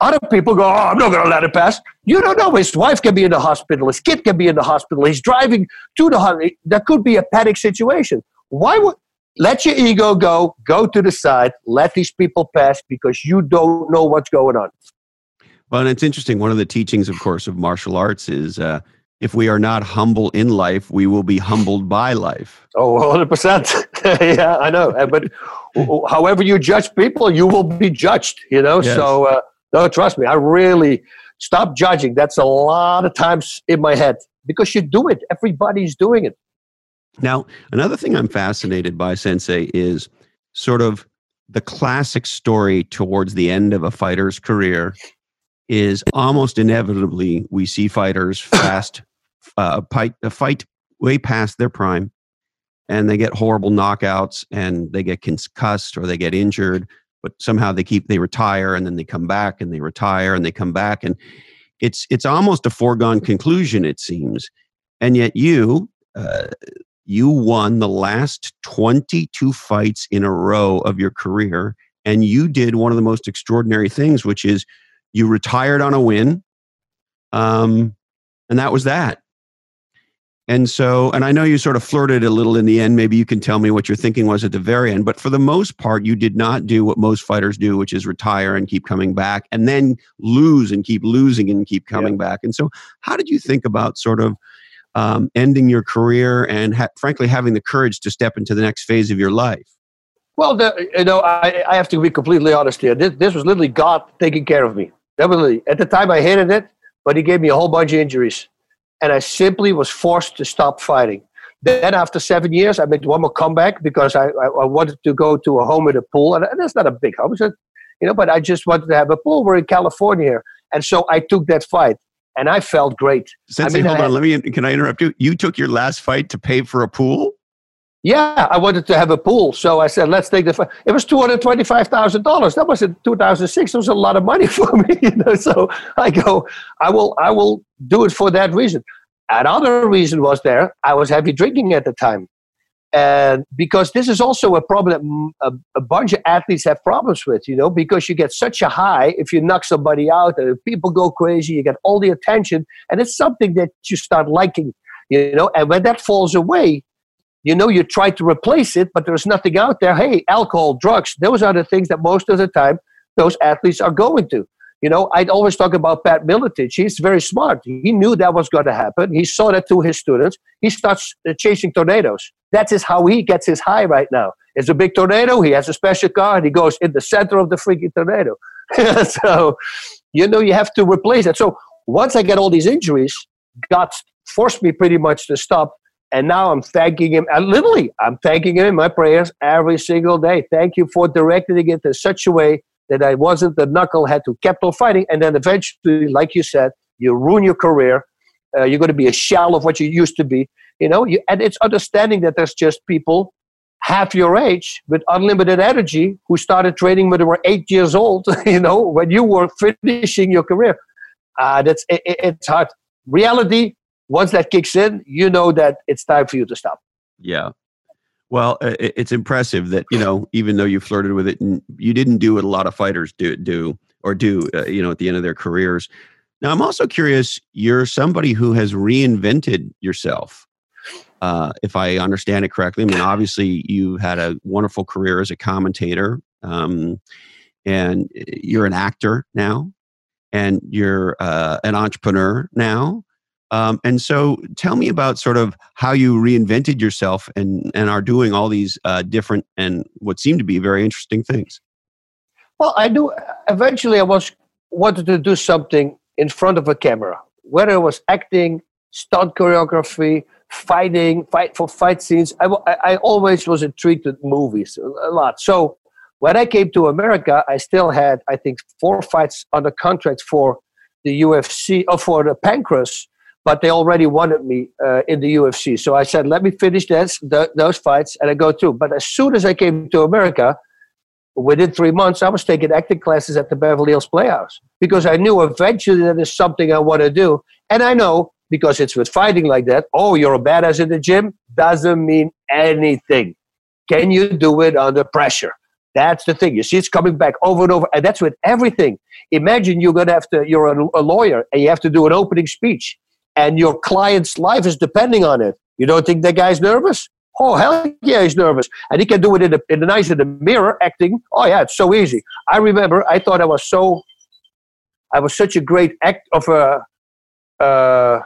S2: Other people go, oh, I'm not going to let it pass. You don't know. His wife can be in the hospital. His kid can be in the hospital. He's driving to the hospital. There could be a panic situation. Why would let your ego go, go to the side, let these people pass because you don't know what's going on.
S1: Well, and it's interesting. One of the teachings, of course, of martial arts is uh, if we are not humble in life, we will be humbled by life.
S2: Oh, 100%. yeah, I know. But however you judge people, you will be judged, you know? Yes. So, uh, no, trust me, I really stop judging. That's a lot of times in my head because you do it. Everybody's doing it.
S1: Now, another thing I'm fascinated by, Sensei, is sort of the classic story towards the end of a fighter's career is almost inevitably we see fighters fast uh, fight, a fight way past their prime and they get horrible knockouts and they get concussed or they get injured but somehow they keep they retire and then they come back and they retire and they come back and it's it's almost a foregone conclusion it seems and yet you uh, you won the last 22 fights in a row of your career and you did one of the most extraordinary things, which is you retired on a win, um, and that was that. And so, and I know you sort of flirted a little in the end. Maybe you can tell me what your thinking was at the very end. But for the most part, you did not do what most fighters do, which is retire and keep coming back and then lose and keep losing and keep coming yeah. back. And so, how did you think about sort of um, ending your career and ha- frankly having the courage to step into the next phase of your life?
S2: Well, the, you know, I, I have to be completely honest here. This, this was literally God taking care of me. Definitely. At the time, I hated it, but He gave me a whole bunch of injuries and I simply was forced to stop fighting. Then, after seven years, I made one more comeback because I, I, I wanted to go to a home with a pool, and that's not a big home, you know. But I just wanted to have a pool. We're in California, and so I took that fight, and I felt great.
S1: Sensei, I mean, hold I, on. Let me. Can I interrupt you? You took your last fight to pay for a pool.
S2: Yeah, I wanted to have a pool, so I said, "Let's take the." Fight. It was two hundred twenty-five thousand dollars. That was in two thousand six. It was a lot of money for me, you know. So I go, I will, I will do it for that reason. Another reason was there, I was heavy drinking at the time. And because this is also a problem a, a, bunch of athletes have problems with, you know, because you get such a high if you knock somebody out and people go crazy, you get all the attention, and it's something that you start liking, you know, and when that falls away, you know, you try to replace it, but there's nothing out there. Hey, alcohol, drugs, those are the things that most of the time those athletes are going to. You know, I'd always talk about Pat Miletich. He's very smart. He knew that was going to happen. He saw that to his students. He starts uh, chasing tornadoes. That is how he gets his high right now. It's a big tornado. He has a special car and he goes in the center of the freaking tornado. so, you know, you have to replace it. So once I get all these injuries, God forced me pretty much to stop. And now I'm thanking him. And literally, I'm thanking him in my prayers every single day. Thank you for directing it in such a way that I wasn't the knucklehead who kept on fighting. And then eventually, like you said, you ruin your career. Uh, you're going to be a shell of what you used to be. You know, you, and it's understanding that there's just people half your age with unlimited energy who started training when they were eight years old. You know, when you were finishing your career. Uh, that's it, it's hard. Reality. Once that kicks in, you know that it's time for you to stop.
S1: Yeah, well, it's impressive that you know, even though you flirted with it, and you didn't do what a lot of fighters do, do or do, uh, you know, at the end of their careers. Now, I'm also curious. You're somebody who has reinvented yourself. Uh, if I understand it correctly, I mean, obviously, you had a wonderful career as a commentator, um, and uh, you're an actor now, and you're uh, an entrepreneur now. Um, and so tell me about sort of how you reinvented yourself and, and are doing all these uh, different and what seem to be very interesting things.
S2: Well, I do. Eventually, I was wanted to do something in front of a camera, whether it was acting, stunt choreography, fighting, fight for fight scenes. I, I always was intrigued with movies a lot. So when I came to America, I still had, I think, four fights under contract for the UFC or for the Pancrase but they already wanted me uh, in the UFC. So I said, let me finish this, the, those fights and I go through. But as soon as I came to America, within three months, I was taking acting classes at the Beverly Hills Playhouse because I knew eventually that is something I want to do. And I know because it's with fighting like that, oh, you're a badass in the gym, doesn't mean anything. Can you do it under pressure? That's the thing. You see, it's coming back over and over, and that's with everything. Imagine you're gonna have to. You're a, a lawyer, and you have to do an opening speech and your client's life is depending on it. You don't think that guy's nervous? Oh, hell yeah, he's nervous. And he can do it in the, in the nice in the mirror acting. Oh, yeah, it's so easy. I remember I thought I was so, I was such a great act of a, uh,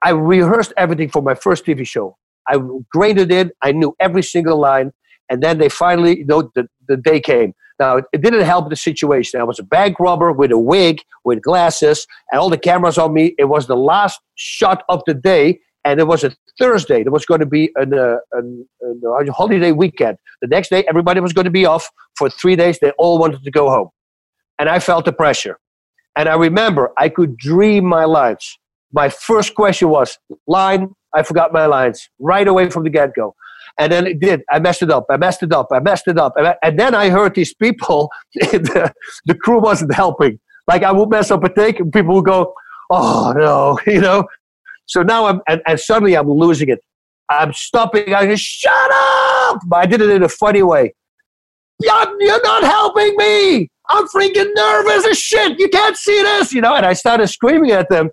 S2: I rehearsed everything for my first TV show. I graded it. I knew every single line. And then they finally, you know, the, the day came. Now, it didn't help the situation. I was a bank robber with a wig, with glasses, and all the cameras on me. It was the last shot of the day, and it was a Thursday. There was going to be an, uh, an, holiday weekend. The next day, everybody was going to be off for three days. They all wanted to go home. And I felt the pressure. And I remember I could dream my lines. My first question was, line, I forgot my lines right away from the get go. And then it did. I messed it up. I messed it up. I messed it up. And, I, and then I heard these people, the, the crew wasn't helping. Like I would mess up a take and people would go, oh no, you know. So now I'm, and, and suddenly I'm losing it. I'm stopping. I just shut up. But I did it in a funny way. you're not helping me. I'm freaking nervous as shit. You can't see this, you know. And I started screaming at them,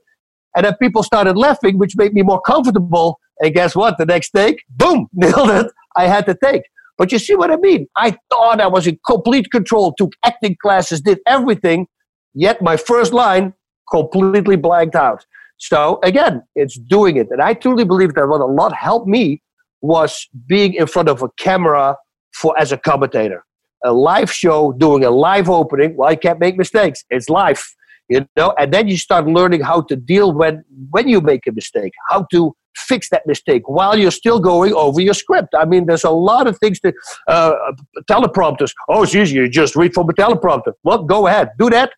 S2: and then people started laughing, which made me more comfortable. And guess what? The next take, boom, nailed it. I had to take. But you see what I mean? I thought I was in complete control, took acting classes, did everything, yet my first line completely blanked out. So again, it's doing it. And I truly believe that what a lot helped me was being in front of a camera for as a commentator. A live show, doing a live opening. Well, I can't make mistakes. It's live. You know, and then you start learning how to deal when when you make a mistake, how to fix that mistake while you're still going over your script. I mean, there's a lot of things to uh, teleprompters. Oh, it's easy. You just read from a teleprompter. Well, go ahead. Do that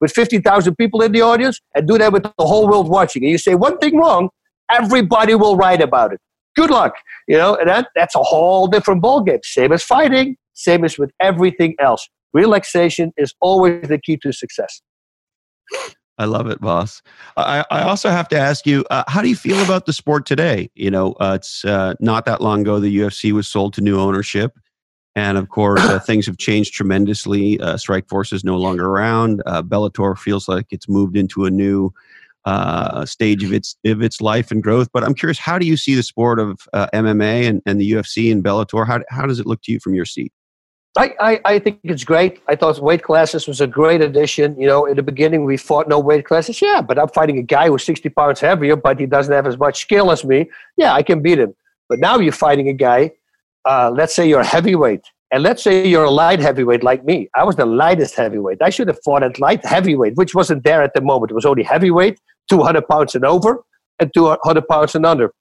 S2: with 50,000 people in the audience and do that with the whole world watching. And you say one thing wrong, everybody will write about it. Good luck. You know, and that, that's a whole different ballgame. Same as fighting, same as with everything else. Relaxation is always the key to success.
S1: I love it, Bas. I, I also have to ask you, uh, how do you feel about the sport today? You know, uh, it's uh, not that long ago the UFC was sold to new ownership. And of course, uh, things have changed tremendously. Uh, Strikeforce is no longer around. Uh, Bellator feels like it's moved into a new stage of its of its life and growth. But I'm curious, how do you see the sport of MMA and, and the UFC and Bellator? How, how does it look to you from your seat?
S2: I, I, I, think it's great. I thought weight classes was a great addition. You know, in the beginning we fought no weight classes. Yeah, but I'm fighting a guy who's 60 pounds heavier, but he doesn't have as much skill as me. Yeah, I can beat him. But now you're fighting a guy, uh, let's say you're a heavyweight, and let's say you're a light heavyweight like me. I was the lightest heavyweight. I should have fought at light heavyweight, which wasn't there at the moment. It was only heavyweight, 200 pounds and over, and 200 pounds and under.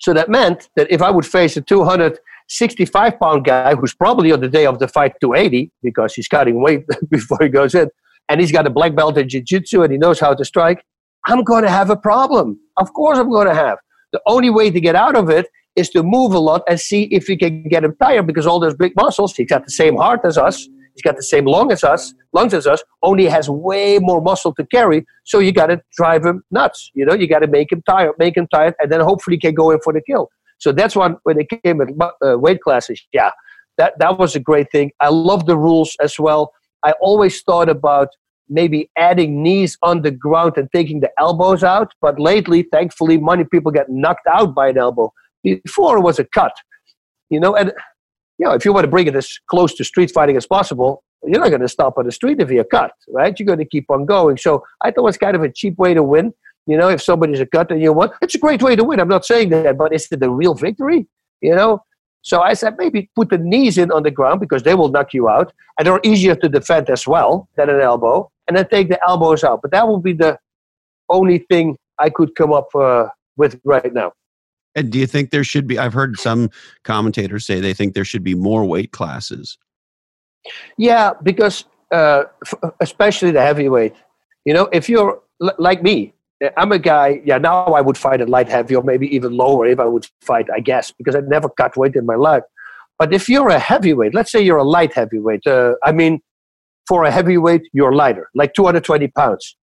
S2: So that meant that if I would face a 200 65 pound guy who's probably on the day of the fight 280 because he's cutting weight before he goes in and he's got a black belt in jiu-jitsu and he knows how to strike i'm going to have a problem. Of course i'm going to have. The only way to get out of it is to move a lot and see if we can get him tired because all those big muscles he's got the same heart as us he's got the same lung as us lungs as us only has way more muscle to carry so you got to drive him nuts you know you got to make him tired make him tired and then hopefully he can go in for the kill so that's one when they came with uh, weight classes. Yeah, that that was a great thing. I love the rules as well. I always thought about maybe adding knees on the ground and taking the elbows out. But lately, thankfully, many people get knocked out by an elbow. Before it was a cut, you know. And you know, if you want to bring it as close to street fighting as possible, you're not going to stop on the street if you're cut, right? You're going to keep on going. So I thought it was kind of a cheap way to win. You know, if somebody's a cut and you won, it's a great way to win. I'm not saying that, but is it the real victory? You know? So I said maybe put the knees in on the ground because they will knock you out. And they're easier to defend as well than an elbow. And then take the elbows out. But that will be the only thing I could come up uh, with right now.
S1: And do you think there should be? I've heard some commentators say they think there should be more weight classes.
S2: Yeah, because uh, especially the heavyweight. You know, if you're like me, I'm a guy, yeah, now I would fight at light heavy or maybe even lower if I would fight, I guess, because I never cut weight in my life. But if you're a heavyweight, let's say you're a light heavyweight, uh, I mean, for a heavyweight, you're lighter, like 220 pounds.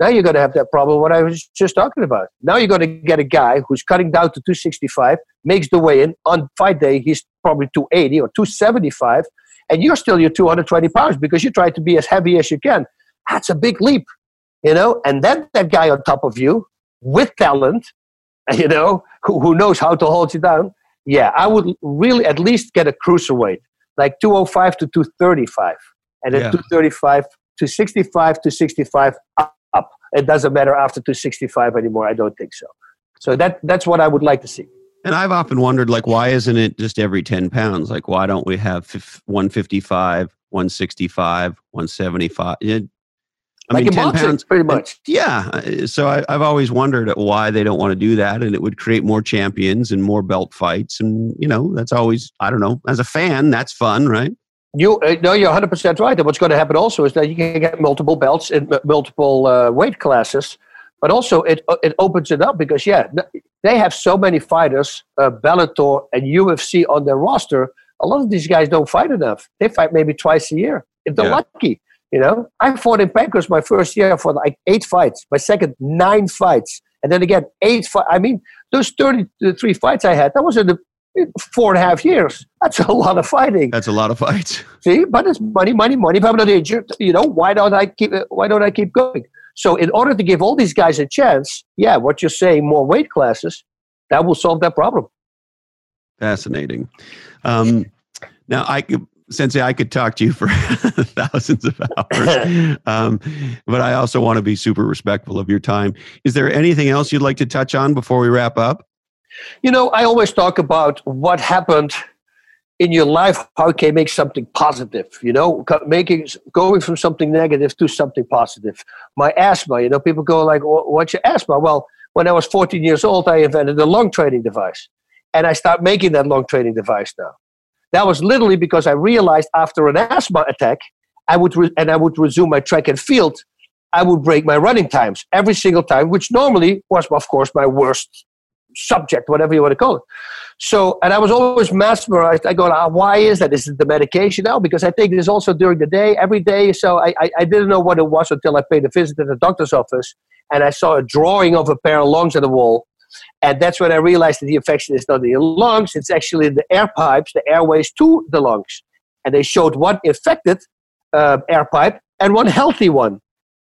S2: Now you're going to have that problem, what I was just talking about. Now you're going to get a guy who's cutting down to 265, makes the weigh in. On fight day, he's probably 280 or 275, and you're still your 220 pounds because you try to be as heavy as you can. That's a big leap you know, and then that guy on top of you with talent, you know, who, who knows how to hold you down. Yeah, I would really at least get a cruiserweight, like 205 to 235, and then yeah. 235 to 65 to 65 up. It doesn't matter after 265 anymore. I don't think so. So that that's what I would like to see.
S1: And I've often wondered, like, why isn't it just every 10 pounds? Like, why don't we have 155, 165, 175? It,
S2: I like mean, 10 boxing, pounds, pretty much.
S1: Yeah. Uh, so I, have always wondered why they don't want to do that. And it would create more champions and more belt fights. And, you know, that's always, I don't know, as a fan, that's fun, right?
S2: You uh, no, you're 100 percent right. And what's going to happen also is that you can get multiple belts in multiple uh, weight classes, but also it uh, it opens it up because yeah, they have so many fighters, uh, Bellator and UFC on their roster. A lot of these guys don't fight enough. They fight maybe twice a year if they're yeah. lucky. You know, I fought in Pancrase my first year for like eight fights. My second, nine fights, and then again eight. Fi- I mean, those thirty-three fights I had, that was in the four and a half years. That's a lot of fighting.
S1: That's a lot of fights.
S2: See, but it's money, money, money. If I'm not injured, you know, why don't I keep? Why don't I keep going? So, in order to give all these guys a chance, yeah, what you're saying, more weight classes, that will solve that problem.
S1: Fascinating. Um, now, I Sensei, I could talk to you for thousands of hours, um, but I also want to be super respectful of your time. Is there anything else you'd like to touch on before we wrap up?
S2: You know, I always talk about what happened in your life, how you can make something positive, you know, making, going from something negative to something positive. My asthma, you know, people go like, what's your asthma? Well, when I was 14 years old, I invented a lung training device. And I start making that lung training device now. That was literally because I realized after an asthma attack, I would re- and I would resume my track and field, I would break my running times every single time, which normally was, of course, my worst subject, whatever you want to call it. So, and I was always mesmerized. I go, ah, why is that? Is it the medication now? Because I take this also during the day, every day. So I, I, I, didn't know what it was until I paid a visit at the doctor's office and I saw a drawing of a pair of lungs on the wall. And that's when I realized that the infection is not in the lungs, it's actually in the air pipes, the airways to the lungs. And they showed one infected uh, air pipe and one healthy one.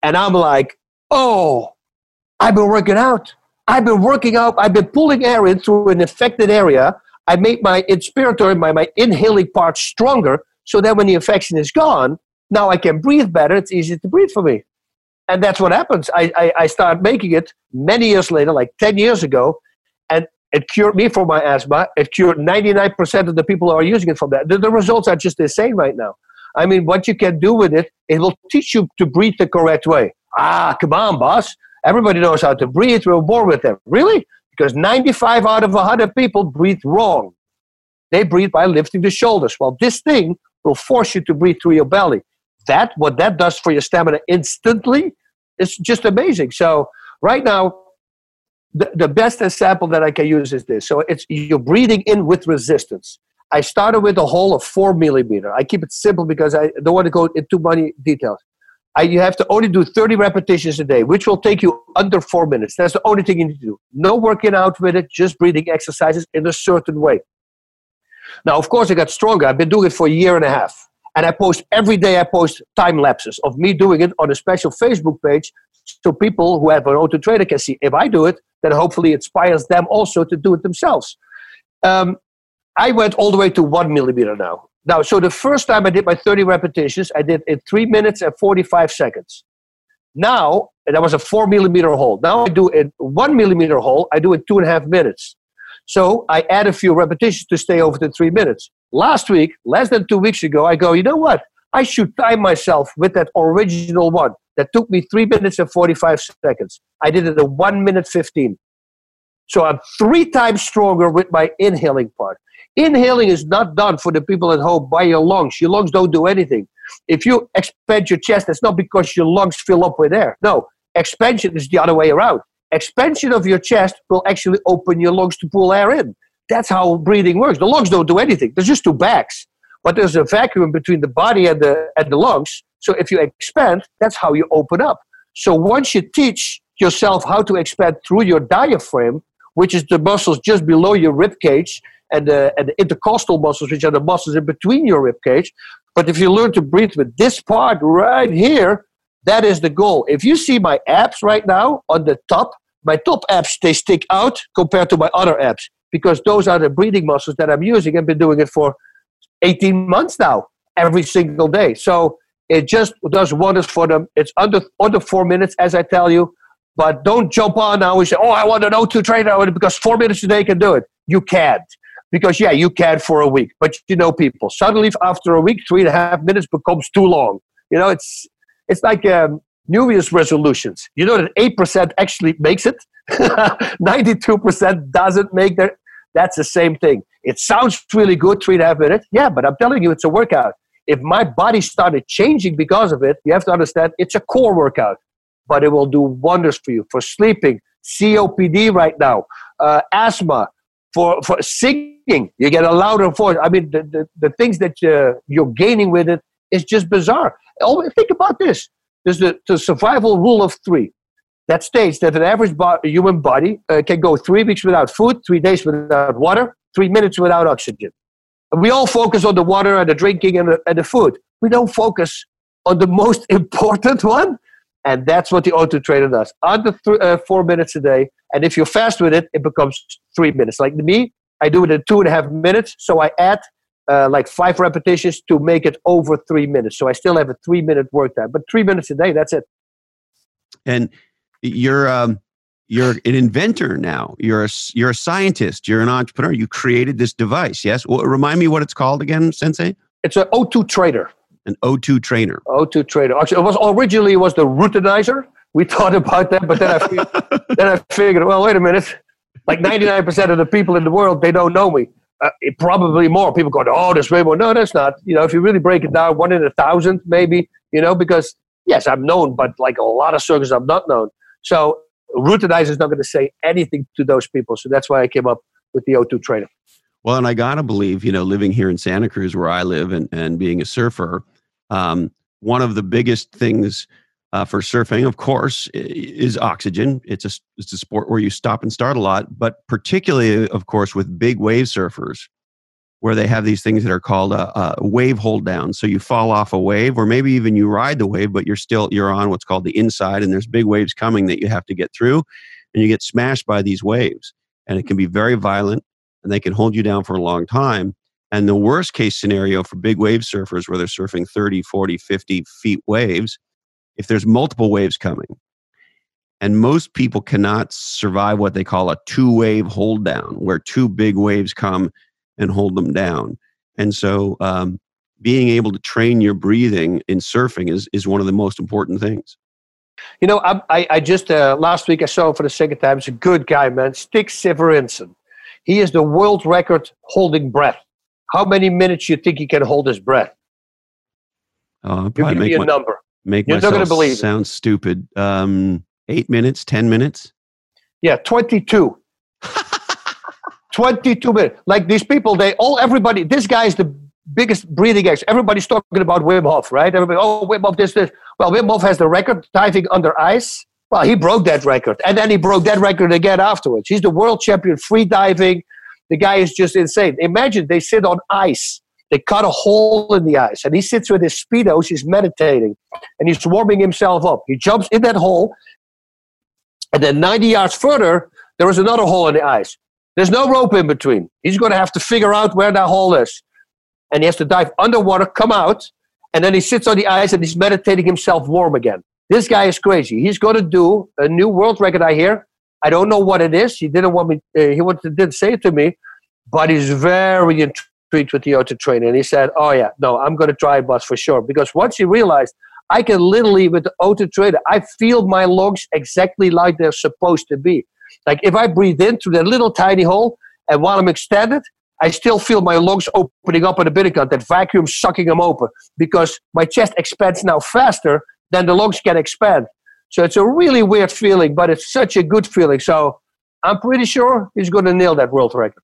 S2: And I'm like, oh, I've been working out. I've been working out. I've been pulling air in through an infected area. I made my inspiratory, my, my inhaling part stronger so that when the infection is gone, now I can breathe better. It's easier to breathe for me. And that's what happens. I, I, I started making it many years later, like 10 years ago, and it cured me for my asthma. It cured 99% of the people who are using it from that. The, the results are just insane right now. I mean, what you can do with it, it will teach you to breathe the correct way. Ah, come on, Bas. Everybody knows how to breathe. We're born with them. Really? Because 95 out of 100 people breathe wrong. They breathe by lifting the shoulders. Well, this thing will force you to breathe through your belly. That, what that does for your stamina instantly, is just amazing. So, right now, the, the best example that I can use is this. So, it's you're breathing in with resistance. I started with a hole of four millimeter. I keep it simple because I don't want to go into many details. I, you have to only do 30 repetitions a day, which will take you under four minutes. That's the only thing you need to do. No working out with it, just breathing exercises in a certain way. Now, of course, I got stronger. I've been doing it for a year and a half. And I post every day, I post time lapses of me doing it on a special Facebook page so people who have an O2 trainer can see if I do it, then hopefully it inspires them also to do it themselves. Um, I went all the way to one millimeter now. Now, so the first time I did my 30 repetitions, I did in three minutes and 45 seconds. Now, that was a four millimeter hole. Now I do in one millimeter hole, I do it two and a half minutes. So I add a few repetitions to stay over the three minutes. Last week, less than two weeks ago, I go, you know what? I should time myself with that original one that took me three minutes and 45 seconds. I did it in one minute 15. So I'm three times stronger with my inhaling part. Inhaling is not done for the people at home by your lungs. Your lungs don't do anything. If you expand your chest, that's not because your lungs fill up with air. No, expansion is the other way around. Expansion of your chest will actually open your lungs to pull air in. That's how breathing works. The lungs don't do anything. There's just two bags. But there's a vacuum between the body and the, and the lungs. So if you expand, that's how you open up. So once you teach yourself how to expand through your diaphragm, which is the muscles just below your rib cage, and the, and the intercostal muscles, which are the muscles in between your rib cage. But if you learn to breathe with this part right here, that is the goal. If you see my abs right now on the top, my top abs, they stick out compared to my other abs because those are the breathing muscles that I'm using. I've been doing it for 18 months now, every single day. So it just does wonders for them. It's under, under four minutes, as I tell you. But don't jump on now and say, oh, I want an O2 trainer because four minutes a day can do it. You can't because yeah you can for a week but you know people suddenly after a week three and a half minutes becomes too long you know it's it's like um, new year's resolutions you know that 8% actually makes it 92% doesn't make that that's the same thing it sounds really good three and a half minutes yeah but i'm telling you it's a workout if my body started changing because of it you have to understand it's a core workout but it will do wonders for you for sleeping copd right now uh, asthma for, for singing. You get a louder voice. I mean, the, the, the things that uh, you're gaining with it is just bizarre. Oh, think about this. There's the, the survival rule of three that states that an average bo- human body uh, can go three weeks without food, three days without water, three minutes without oxygen. And we all focus on the water and the drinking and the, and the food. We don't focus on the most important one, and that's what the O2 trainer does. Under th- uh, four minutes a day, and if you're fast with it, it becomes three minutes. Like me, I do it in two and a half minutes, so I add uh, like five repetitions to make it over three minutes. So I still have a three minute work time, but three minutes a day, that's it.
S1: And you're um, you're an inventor now. You're a you're a scientist. You're an entrepreneur. You created this device. Yes. Well, remind me what it's called again, Sensei.
S2: It's an O2 trainer.
S1: An O2 trainer.
S2: O2 trainer. Actually, it was originally it was the routinizer. We thought about that, but then I figured, then I figured, well, wait a minute. Like 99% of the people in the world, they don't know me. Uh, probably more people go, oh, there's way more. No, that's not. You know, if you really break it down, one in a thousand, maybe. You know, because yes, I'm known, but like a lot of circles, I'm not known. So Routinizer is not going to say anything to those people. So that's why I came up with the O2 trainer.
S1: Well, and I got to believe, you know, living here in Santa Cruz where I live and, and being a surfer, um, one of the biggest things uh, for surfing, of course, is oxygen. It's a, it's a sport where you stop and start a lot, but particularly, of course, with big wave surfers, where they have these things that are called a, a, wave hold down. So you fall off a wave, or maybe even you ride the wave, but you're still you're on what's called the inside, and there's big waves coming that you have to get through, and you get smashed by these waves, and it can be very violent, and they can hold you down for a long time. And the worst case scenario for big wave surfers, where they're surfing 30, 40, 50 feet waves, if there's multiple waves coming, and most people cannot survive what they call a two wave hold down, where two big waves come and hold them down. And so, um, being able to train your breathing in surfing is, is one of the most important things.
S2: You know, I, I just uh, last week I saw him for the second time. He's a good guy, man. Stig Severinsen. He is the world record holding breath. How many minutes you think he can hold his breath?
S1: Uh,
S2: you give me a my, number.
S1: Make You're myself not believe sound it. stupid. Um, eight minutes, ten minutes.
S2: Yeah, twenty-two. 22 minutes. Like these people, they all, everybody, this guy is the biggest breathing expert. Everybody's talking about Wim Hof, right? Everybody, oh, Wim Hof, this, this. Well, Wim Hof has the record diving under ice. Well, he broke that record. And then he broke that record again afterwards. He's the world champion free diving. The guy is just insane. Imagine they sit on ice. They cut a hole in the ice. And he sits with his Speedos. He's meditating. And he's warming himself up. He jumps in that hole. And then 90 yards further, there is another hole in the ice. There's no rope in between. He's going to have to figure out where that hole is. And he has to dive underwater, come out, and then he sits on the ice and he's meditating himself warm again. This guy is crazy. He's going to do a new world record, I hear. I don't know what it is. He didn't want me, uh, he wanted, didn't say it to me, but he's very intrigued with the O2 trainer. And he said, Oh, yeah, no, I'm going to try Bas for sure. Because once he realized I can literally, with the O2 trainer, I feel my lungs exactly like they're supposed to be. Like if I breathe in through that little tiny hole, and while I'm extended, I still feel my lungs opening up in the bit of that vacuum sucking them open because my chest expands now faster than the lungs can expand. So it's a really weird feeling, but it's such a good feeling. So I'm pretty sure he's going to nail that world record.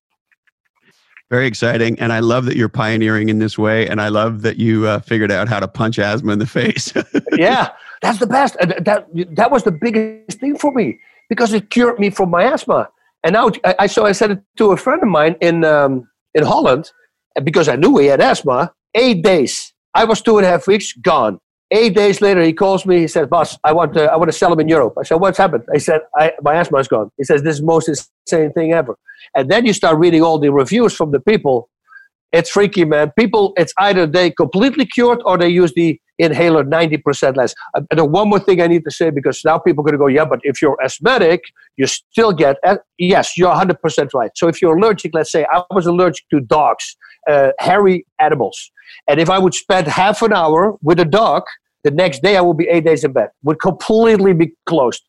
S1: Very exciting. And I love that you're pioneering in this way. And I love that you uh, figured out how to punch asthma in the face.
S2: yeah, that's the best. That, that was the biggest thing for me because it cured me from my asthma. And now I, so I said it to a friend of mine in um, in Holland, because I knew he had asthma. Eight days. I was two and a half weeks gone. Eight days later, he calls me. He says, "Bas, I want to I want to sell him in Europe." I said, "What's happened?" He said, "My asthma is gone." He says, "This is the most insane thing ever." And then you start reading all the reviews from the people. It's freaky, man. People, it's either they completely cured or they use the inhaler 90% less. Uh, and one more thing I need to say because now people are going to go, yeah, but if you're asthmatic, you still get, yes, you're 100% right. So if you're allergic, let's say I was allergic to dogs, uh, hairy animals, and if I would spend half an hour with a dog, the next day I will be eight days in bed, would completely be closed.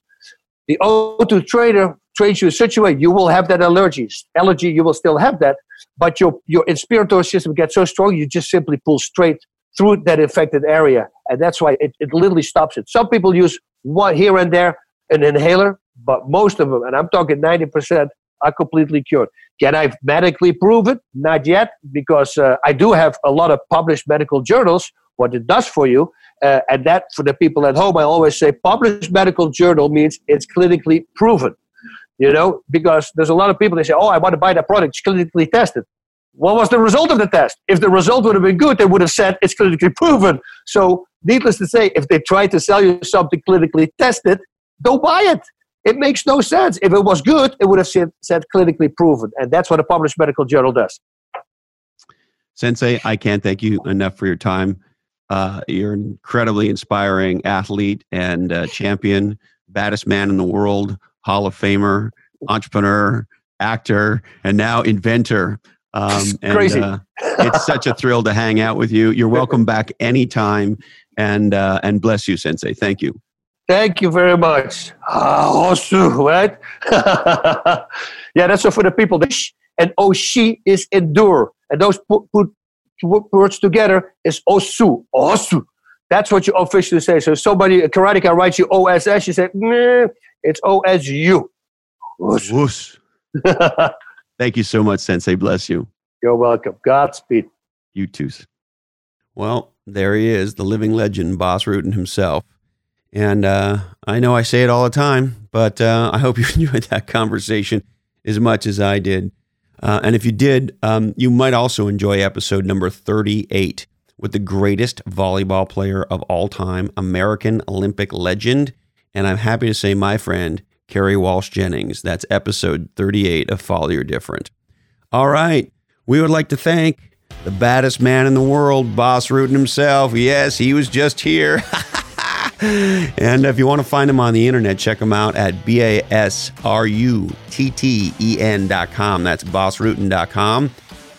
S2: The O2 trainer trains you in such a way you will have that allergy. Allergy, you will still have that, but your your inspiratory system gets so strong you just simply pull straight through that infected area. And that's why it, it literally stops it. Some people use one here and there, an inhaler, but most of them, and I'm talking 90%, are completely cured. Can I medically prove it? Not yet, because uh, I do have a lot of published medical journals, what it does for you. Uh, and that, for the people at home, I always say published medical journal means it's clinically proven. You know, because there's a lot of people they say, "Oh, I want to buy that product. It's clinically tested." What was the result of the test? If the result would have been good, they would have said it's clinically proven. So, needless to say, if they try to sell you something clinically tested, don't buy it. It makes no sense. If it was good, it would have said, said clinically proven. And that's what a published medical journal does.
S1: Sensei, I can't thank you enough for your time. Uh, you're an incredibly inspiring athlete and uh, champion, baddest man in the world, Hall of Famer, entrepreneur, actor, and now inventor.
S2: Um, and, Crazy. Uh,
S1: it's such a thrill to hang out with you. You're welcome back anytime. And uh, and bless you, Sensei. Thank you.
S2: Thank you very much. Ah, right? yeah, that's so for the people. And Oshi is endure. And those put, put words together is Osu. Osu. That's what you officially say. So somebody, a karateka writes you OSS, you say, it's OSU.
S1: Whoosh. Thank you so much, Sensei. Bless you.
S2: You're welcome. Godspeed.
S1: You too. Well, there he is, the living legend, Bas Rutten himself. And uh, I know I say it all the time, but uh, I hope you enjoyed that conversation as much as I did. Uh, and if you did, um, you might also enjoy episode number 38 with the greatest volleyball player of all time, American Olympic legend. And I'm happy to say, my friend, Kerri Walsh Jennings. That's episode 38 of Follow Your Different. All right. We would like to thank the baddest man in the world, Bas Rutten himself. Yes, he was just here. and if you want to find him on the internet, check him out at B-A-S-R-U-T-T-E-N.com. That's basrutten.com.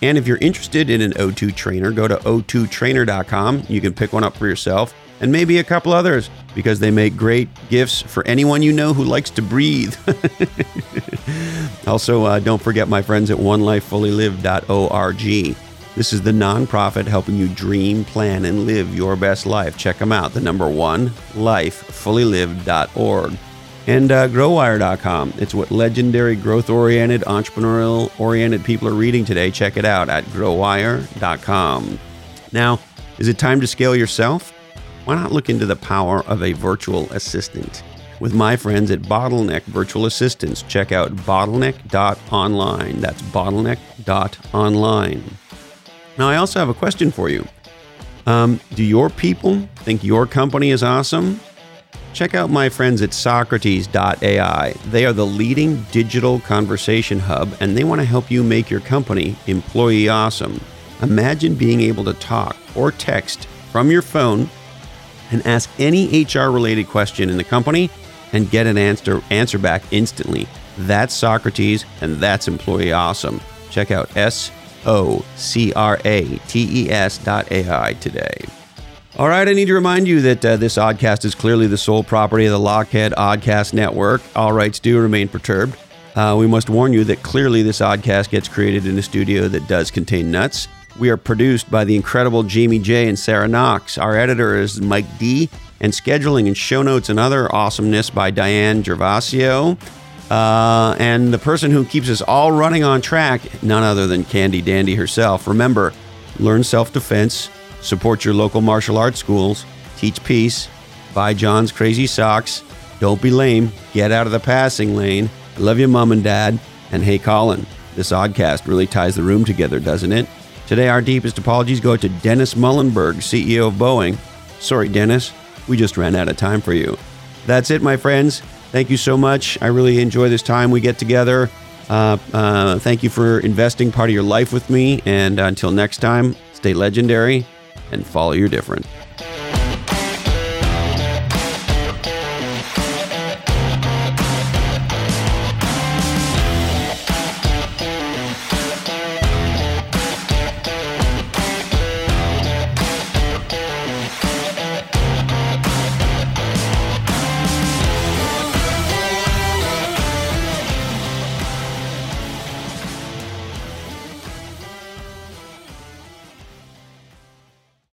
S1: And if you're interested in an O2 trainer, go to o2trainer.com. You can pick one up for yourself and maybe a couple others because they make great gifts for anyone you know who likes to breathe. also, uh, don't forget my friends at onelifefullylive.org. This is the nonprofit helping you dream, plan, and live your best life. Check them out. The number one, lifefullylive.org. And uh, growwire.com. It's what legendary, growth oriented, entrepreneurial oriented people are reading today. Check it out at growwire.com. Now, is it time to scale yourself? Why not look into the power of a virtual assistant? With my friends at Bottleneck Virtual Assistants, check out bottleneck.online. That's bottleneck.online. Now, I also have a question for you. Um, do your people think your company is awesome? Check out my friends at Socrates.ai. They are the leading digital conversation hub and they want to help you make your company employee awesome. Imagine being able to talk or text from your phone and ask any HR related question in the company and get an answer, answer back instantly. That's Socrates and that's employee awesome. Check out S O C R A T E S dot AI today. All right, I need to remind you that uh, this oddcast is clearly the sole property of the Lochhead Oddcast Network. All rights do remain perturbed. Uh, we must warn you that clearly this oddcast gets created in a studio that does contain nuts. We are produced by the incredible Jamie J and Sarah Knox. Our editor is Mike D, and scheduling and show notes and other awesomeness by Diane Gervasio. Uh, and the person who keeps us all running on track, none other than Candy Dandy herself. Remember, learn self defense, support your local martial arts schools, teach peace, buy John's crazy socks, don't be lame, get out of the passing lane. I love you, mom and dad. And hey, Colin, this oddcast really ties the room together, doesn't it? Today, our deepest apologies go to Dennis Muilenburg, CEO of Boeing. Sorry, Dennis, we just ran out of time for you. That's it, my friends. Thank you so much. I really enjoy this time we get together. Uh, uh, thank you for investing part of your life with me. And until next time, stay legendary and follow your different.